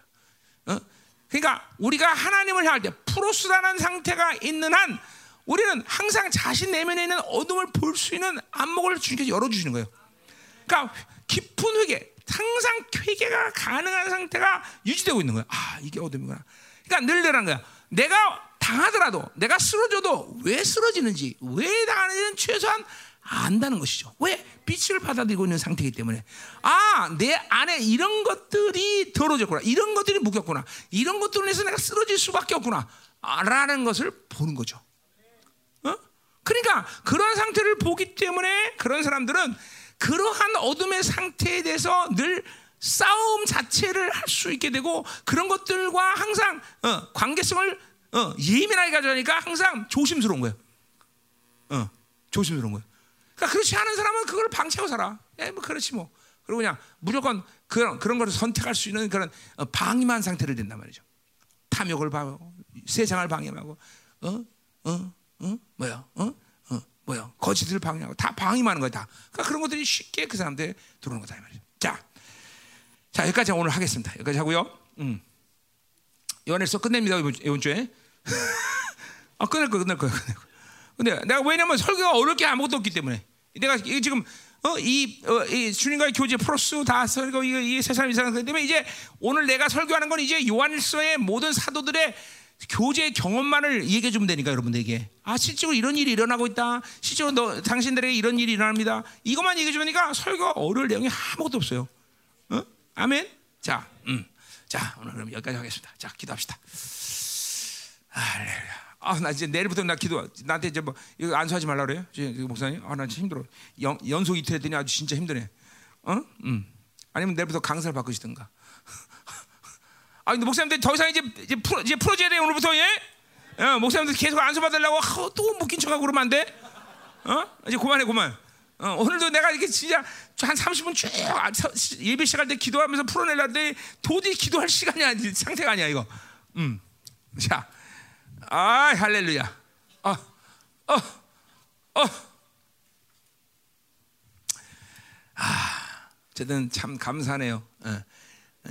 어? 그러니까 우리가 하나님을 향할 때 프로스라는 상태가 있는 한 우리는 항상 자신 내면에 있는 어둠을 볼 수 있는 안목을 주님께서 열어주시는 거예요. 그러니까 깊은 회개, 항상 회개가 가능한 상태가 유지되고 있는 거야. 아, 이게 어둠이구나. 그러니까 늘 늘한 거야. 내가 당하더라도, 내가 쓰러져도 왜 쓰러지는지, 왜 당하는지는 최소한 안다는 것이죠. 왜? 빛을 받아들이고 있는 상태이기 때문에. 아, 내 안에 이런 것들이 더러졌구나. 이런 것들이 무겼구나. 이런 것들로 해서 내가 쓰러질 수밖에 없구나. 라는 것을 보는 거죠. 어? 그러니까 그런 상태를 보기 때문에 그런 사람들은 그러한 어둠의 상태에 대해서 늘 싸움 자체를 할 수 있게 되고 그런 것들과 항상 어, 관계성을 어, 예민하게 가져가니까 항상 조심스러운 거예요. 어, 조심스러운 거예요. 그러니까 그렇지 않은 사람은 그걸 방치하고 살아. 예, 뭐 그렇지 뭐. 그리고 그냥 무조건 그런 그런 것을 선택할 수 있는 그런 어, 방임한 상태를 된단 말이죠. 탐욕을 방어, 세상을 방임하고, 어, 어, 어, 뭐야, 어, 어, 뭐야, 거짓을 방임하고 다 방임하는 거야 다. 그러니까 그런 것들이 쉽게 그 사람들 들어오는 거다 이 말이죠. 자, 자 여기까지 오늘 하겠습니다. 여기까지 하고요. 음. 요한에서 끝냅니다 이번 주에. 아 끝낼 거 끝낼 거 끝낼 거. 근데 내가 왜냐면 설교가 어렵게 아무것도 없기 때문에. 내가 지금 어, 이, 어, 이 주님과의 교제 플러스 다 설교 이세 사람 이상 그기 때문에 이제 오늘 내가 설교하는 건 이제 요한일서의 모든 사도들의 교제 경험만을 얘기해 주면 되니까 여러분들에게. 아 실제로 이런 일이 일어나고 있다. 실제로 너 당신들에게 이런 일이 일어납니다. 이것만 얘기해 주니까 설교가 어려울 내용이 아무것도 없어요. 어? 아멘? 자, 음. 자 오늘 그럼 여기까지 하겠습니다. 자 기도합시다. 할렐루야 아, 나 이제 내일부터 나 기도 나한테 이제 뭐 이거 안수하지 말라 그래요. 목사님. 아, 나 힘들어. 연, 연속 이틀 했더니 아주 진짜 힘드네. 어? 음. 아니면 내일부터 강사를 바꾸시든가. 아, 근데 목사님들 더 이상 이제 이제 풀어 이제 풀어줘야 돼 오늘부터 예? 어, 목사님들 계속 안수 받으려고 아, 또 묶인 척하고 그러면 안 돼? 어? 이제 그만해 그만. 어, 오늘도 내가 이렇게 진짜 한 30분 쭉 예배 시작할 때 기도하면서 풀어내려는데 도저히 기도할 시간이 아니 상태가 아니야 이거. 음. 자. 아 할렐루야. 어, 어, 어. 아, 어쨌든 참 감사하네요. 어.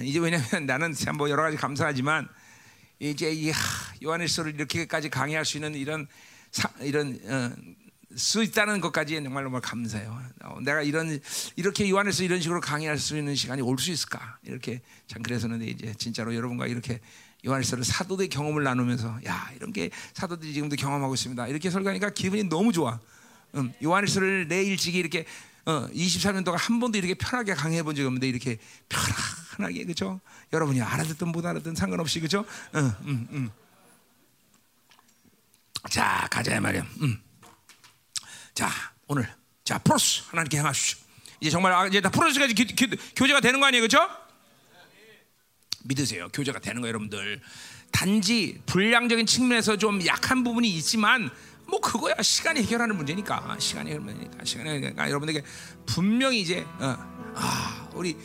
이제 왜냐하면 나는 참뭐 여러 가지 감사하지만 이제 이 요한일서를 이렇게까지 강의할 수 있는 이런 사, 이런 어, 수 있다는 것까지 정말 정말 감사해요. 어, 내가 이런 이렇게 요한에서 이런 식으로 강의할 수 있는 시간이 올 수 있을까? 이렇게 참 그래서는 이제 진짜로 여러분과 이렇게 요한일서를 사도들의 경험을 나누면서 야 이런 게 사도들이 지금도 경험하고 있습니다. 이렇게 설교하니까 기분이 너무 좋아. 음, 요한일서를 내 일찍이 이렇게 어, 23년 동안 한 번도 이렇게 편하게 강의해 본 적이 없는데 이렇게 편안하게 그죠? 여러분이 알아듣든 못 알아듣든 상관없이 그죠? 어, 음, 음. 자 가자 말이야. 음. 자 오늘 자 프로스 하나님께 행하십시오. 이제 정말 아, 이제 다 프로스까지 교제가 되는 거 아니에요, 그렇죠? 믿으세요. 교제가 되는 거 여러분들. 단지 분량적인 측면에서 좀 약한 부분이 있지만 뭐 그거야 시간이 해결하는 문제니까 시간이 문제니까 시간이 해결하니까 여러분에게 분명히 이제 어, 아 우리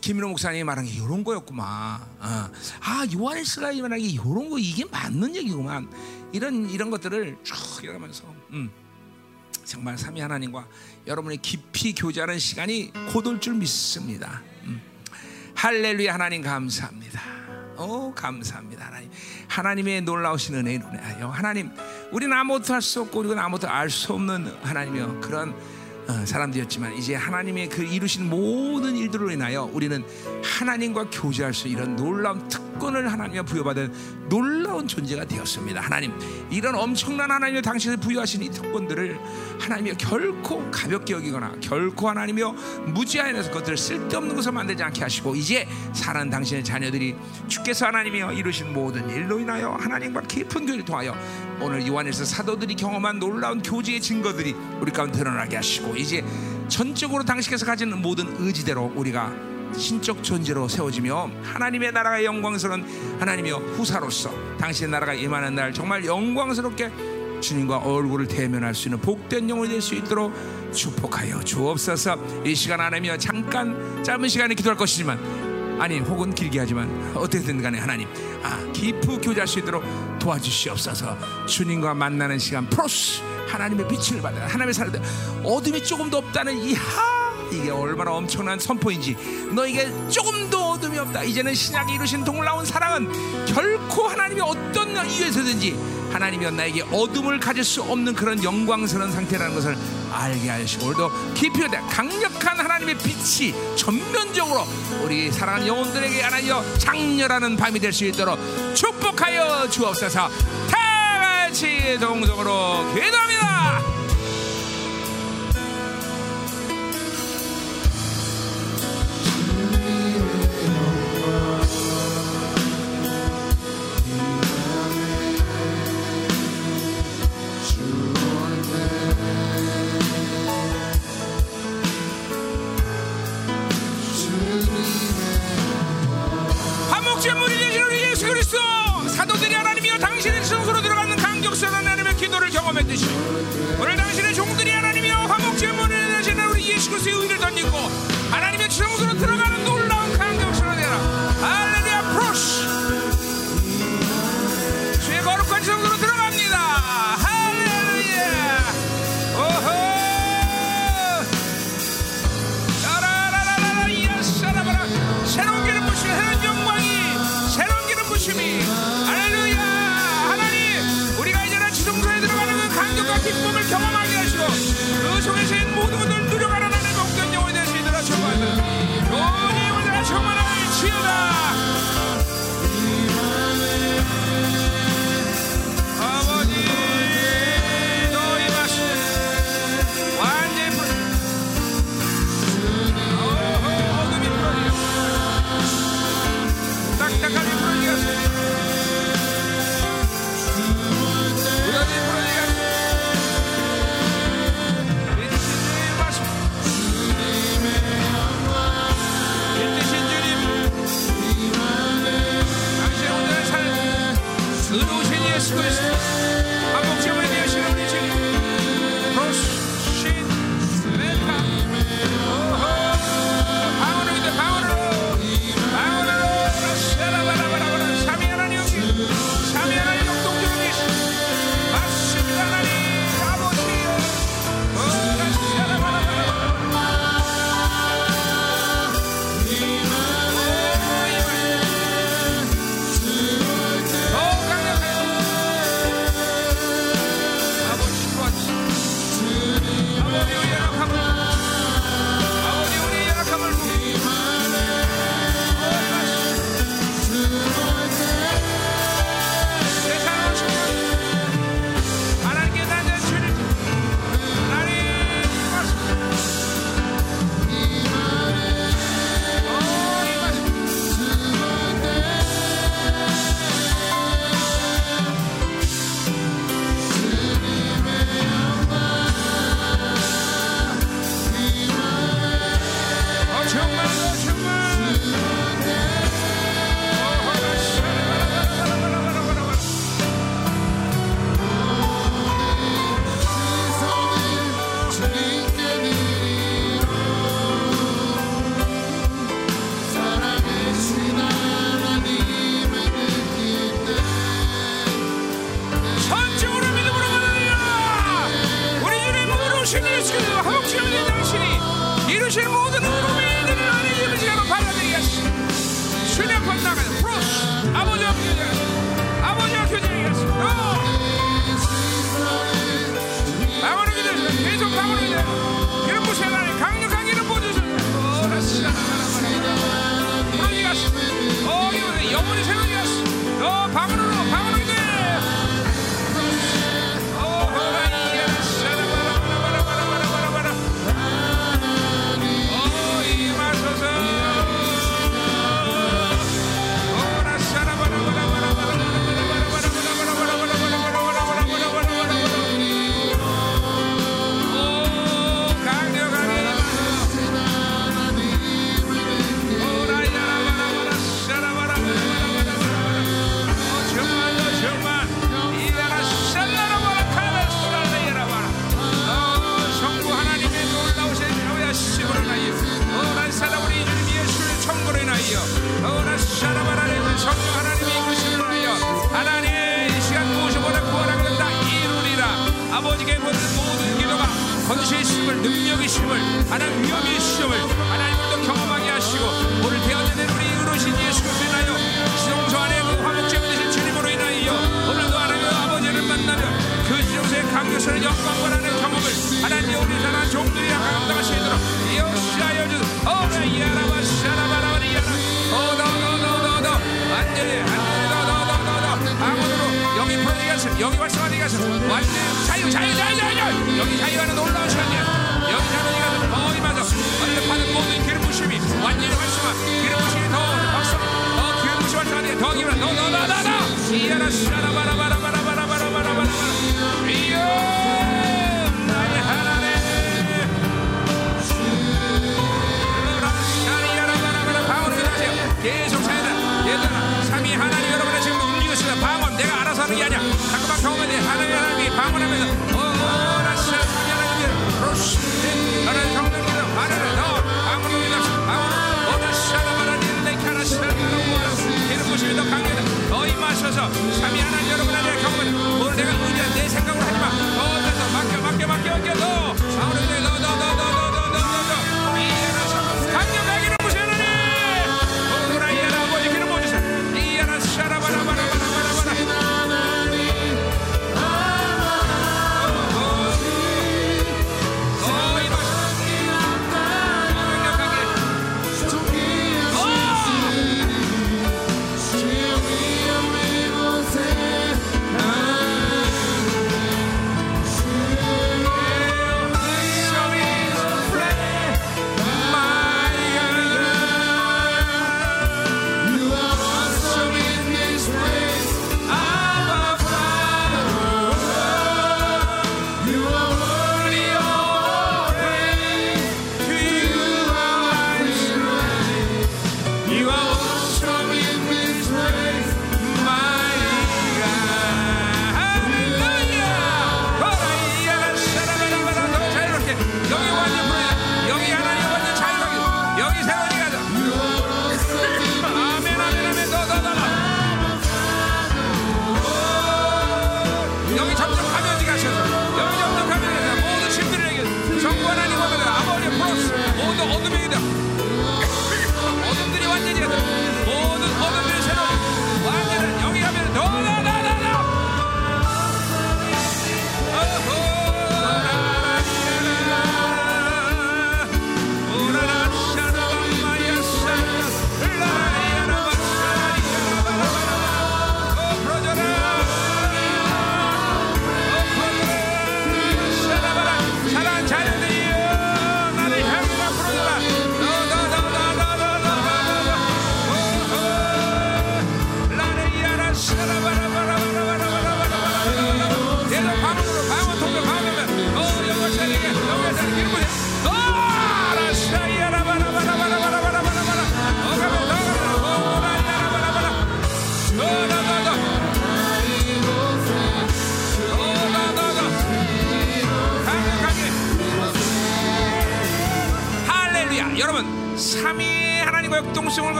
김민호 목사님이 말한 게 이런 거였구만. 어, 아 요한일스가 말한 게 이런 거 이게 맞는 얘기구만. 이런 이런 것들을 쭉 읽으면서 음, 정말 삼위 하나님과 여러분이 깊이 교제하는 시간이 곧올 줄 믿습니다. 음. 할렐루야 하나님 감사합니다. 오 감사합니다 하나님 하나님의 놀라우신 은혜에 인하여 하나님 우리는 아무것도 할 수 없고 우리는 아무것도 알 수 없는 하나님이여 그런 어, 사람들이었지만 이제 하나님의 그 이루신 모든 일들로 인하여 우리는 하나님과 교제할 수 이런 놀라운 특권을 하나님과 부여받은 놀라운 존재가 되었습니다. 하나님 이런 엄청난 하나님의 당신을 부여하신 이 특권들을 하나님이 결코 가볍게 여기거나 결코 하나님이여 무지하여서 그것들을 쓸데없는 것을 만들지 않게 하시고 이제 사는 당신의 자녀들이 주께서 하나님이여 이루신 모든 일로 인하여 하나님과 깊은 교회를 통하여 오늘 요한에서 사도들이 경험한 놀라운 교제의 증거들이 우리 가운데 드러나게 하시고 이제 전적으로 당신께서 가진 모든 의지대로 우리가 신적 존재로 세워지며 하나님의 나라가 영광스러운 하나님이여 후사로서 당신의 나라가 임하는 날 정말 영광스럽게 주님과 얼굴을 대면할 수 있는 복된 영혼이 될 수 있도록 축복하여 주옵소서. 이 시간 안에며 잠깐 짧은 시간에 기도할 것이지만 아니 혹은 길게 하지만 어떻게든 간에 하나님 아 깊이 교제할 수 있도록 도와주시옵소서. 주님과 만나는 시간 프로스 하나님의 빛을 받아 하나님의 사람들 어둠이 조금도 없다는 이하 이게 얼마나 엄청난 선포인지 너에게 조금도 어둠이 없다. 이제는 신약이 이루신 동물나온 사랑은 결코 하나님이 어떤 이유에서든지 하나님이 나에게 어둠을 가질 수 없는 그런 영광스러운 상태라는 것을 알게 하시고 오늘도 깊이 강력한 하나님의 빛이 전면적으로 우리 사랑하는 영혼들에게 하나여 장렬하는 밤이 될 수 있도록 축복하여 주옵소서. 다 같이 동성으로 기도합니다 Bóg Cię nie słyszy, a Bóg Cię łebie się robicie. Proszę.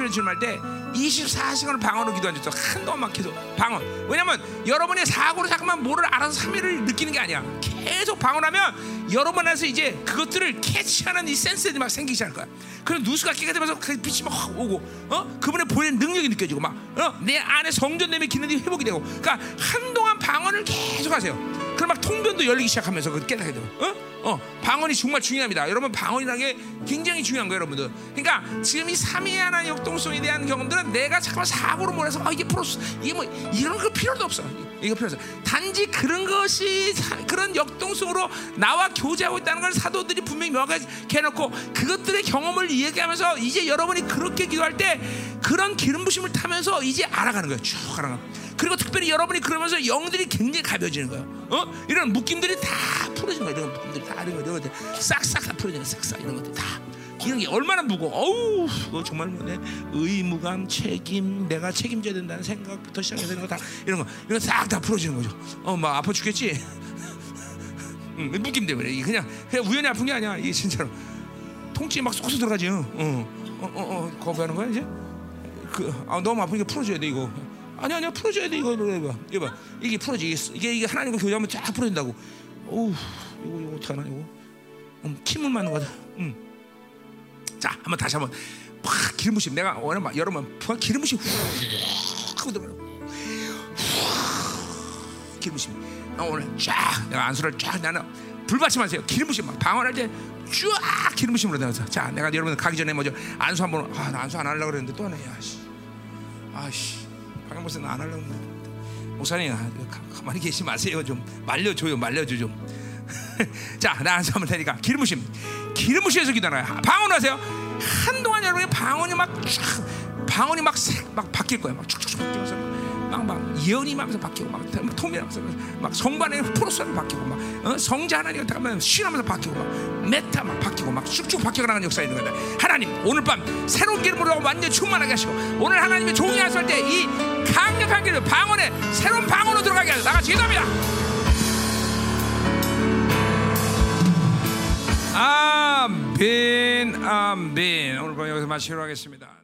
21년 주름할 때 24시간을 방언으로 기도 안 줬어. 한동안만 기도. 방언. 왜냐면 여러분의 사고로 자꾸만 뭐를 알아서 3일을 느끼는 게 아니야. 계속 방언하면 여러분 안에서 이제 그것들을 캐치하는 이 센스들이 막 생기기 시작할 거야. 그럼 누수가 깨끗해면서 그 빛이 막 오고, 어? 그분의 보이는 능력이 느껴지고, 막, 어? 내 안에 성전됨의 기능이 회복이 되고. 그러니까 한동안 방언을 계속 하세요. 그럼 막 통변도 열리기 시작하면서 그 깨닫게 되고, 어? 어, 방언이 정말 중요합니다. 여러분 방언이라는 게 굉장히 중요한 거예요, 여러분들. 그러니까 지금 이 삼위 하나님 역동성에 대한 경험들은 내가 잠깐 사고로 몰아서 아 이게 프로스 이게 뭐 이런 거 필요도 없어. 이거 필요 없어. 단지 그런 것이 사- 그런 역동성으로 나와 교제하고 있다는 걸 사도들이 분명히 명확하게 해놓고 그것들의 경험을 이야기하면서 이제 여러분이 그렇게 기도할 때 그런 기름 부심을 타면서 이제 알아가는 거예요. 쭉 알아가. 그리고 특별히 여러분이 그러면서 영들이 굉장히 가벼워지는 거예요. 어? 이런 묶임들이 다 풀어지는 거예요. 이런 묶임들이 다 이런 거 이런 것들 싹싹 다 풀어지는 거예요. 싹싹 이런 것들 다. 이런 게 얼마나 무거워. 어우, 그거 정말 뭐네. 의무감, 책임, 내가 책임져야 된다는 생각부터 시작해서 이런 거 다 이런 거 이런 싹다 풀어지는 거죠. 어, 막 아파 죽겠지. 응, 묶임 때문에 그냥 그냥 우연히 아픈 게 아니야. 이게 진짜로 통증이 막 쏙쏙 들어가지. 어, 어, 어, 어, 거부하는 거야 이제. 그, 아 너무 아프니까 풀어줘야 돼 이거. 아니 아니야 풀어줘야 돼 이거 이거 봐 이거 봐 이게 풀어지 이게 이게 하나님과 교제하면 쫙 풀어진다고. 어우 이거 이거 어떡하나 이거. 음, 침을 맞는 거다. 음. 자 한번 다시 한번 팍 기름 부심 내가 오늘 막 여러분 팍 기름 부심 훅 하고 들어. 기름 부심. 나 오늘 쫙 내가 안수를 쫙 나는 불받침 하세요. 기름 부심 막 방언할 때. 쫙 기름 부심으로 내서 자 내가 여러분 가기 전에 먼저 안수 한번 아나 안수 안 하려고 그랬는데 또 하네 야씨 아씨 박영 목사님 안 하려고 했는데 목사님 아, 가, 가만히 계시 마세요. 좀 말려줘요 말려줘 좀 자나 안수 한번 테니까 기름 부심. 기름 부심에서 기도하나 방언하세요. 한동안 여러분의 방언이 방언이 막, 새- 막 바뀔 거예요. 막 쭉쭉쭉 바뀌면서 막막 예언이 하면서 바뀌고 막 통일하면서 막 성반의 프로스로 바뀌고 막 어? 성자 하나님 잠깐만 신하면서 바뀌고 막 메타 막 바뀌고 막 쭉쭉 바뀌어가는 역사 있는 거다 하나님 오늘 밤 새로운 기름으로 완전 히 충만하게 하시고 오늘 하나님의 종이 하실 때 이 강력한 기름 방언에 새로운 방언으로 들어가게 하소서 나같이 기도합니다 아멘 아멘 오늘 밤 여기서 마치도록 하겠습니다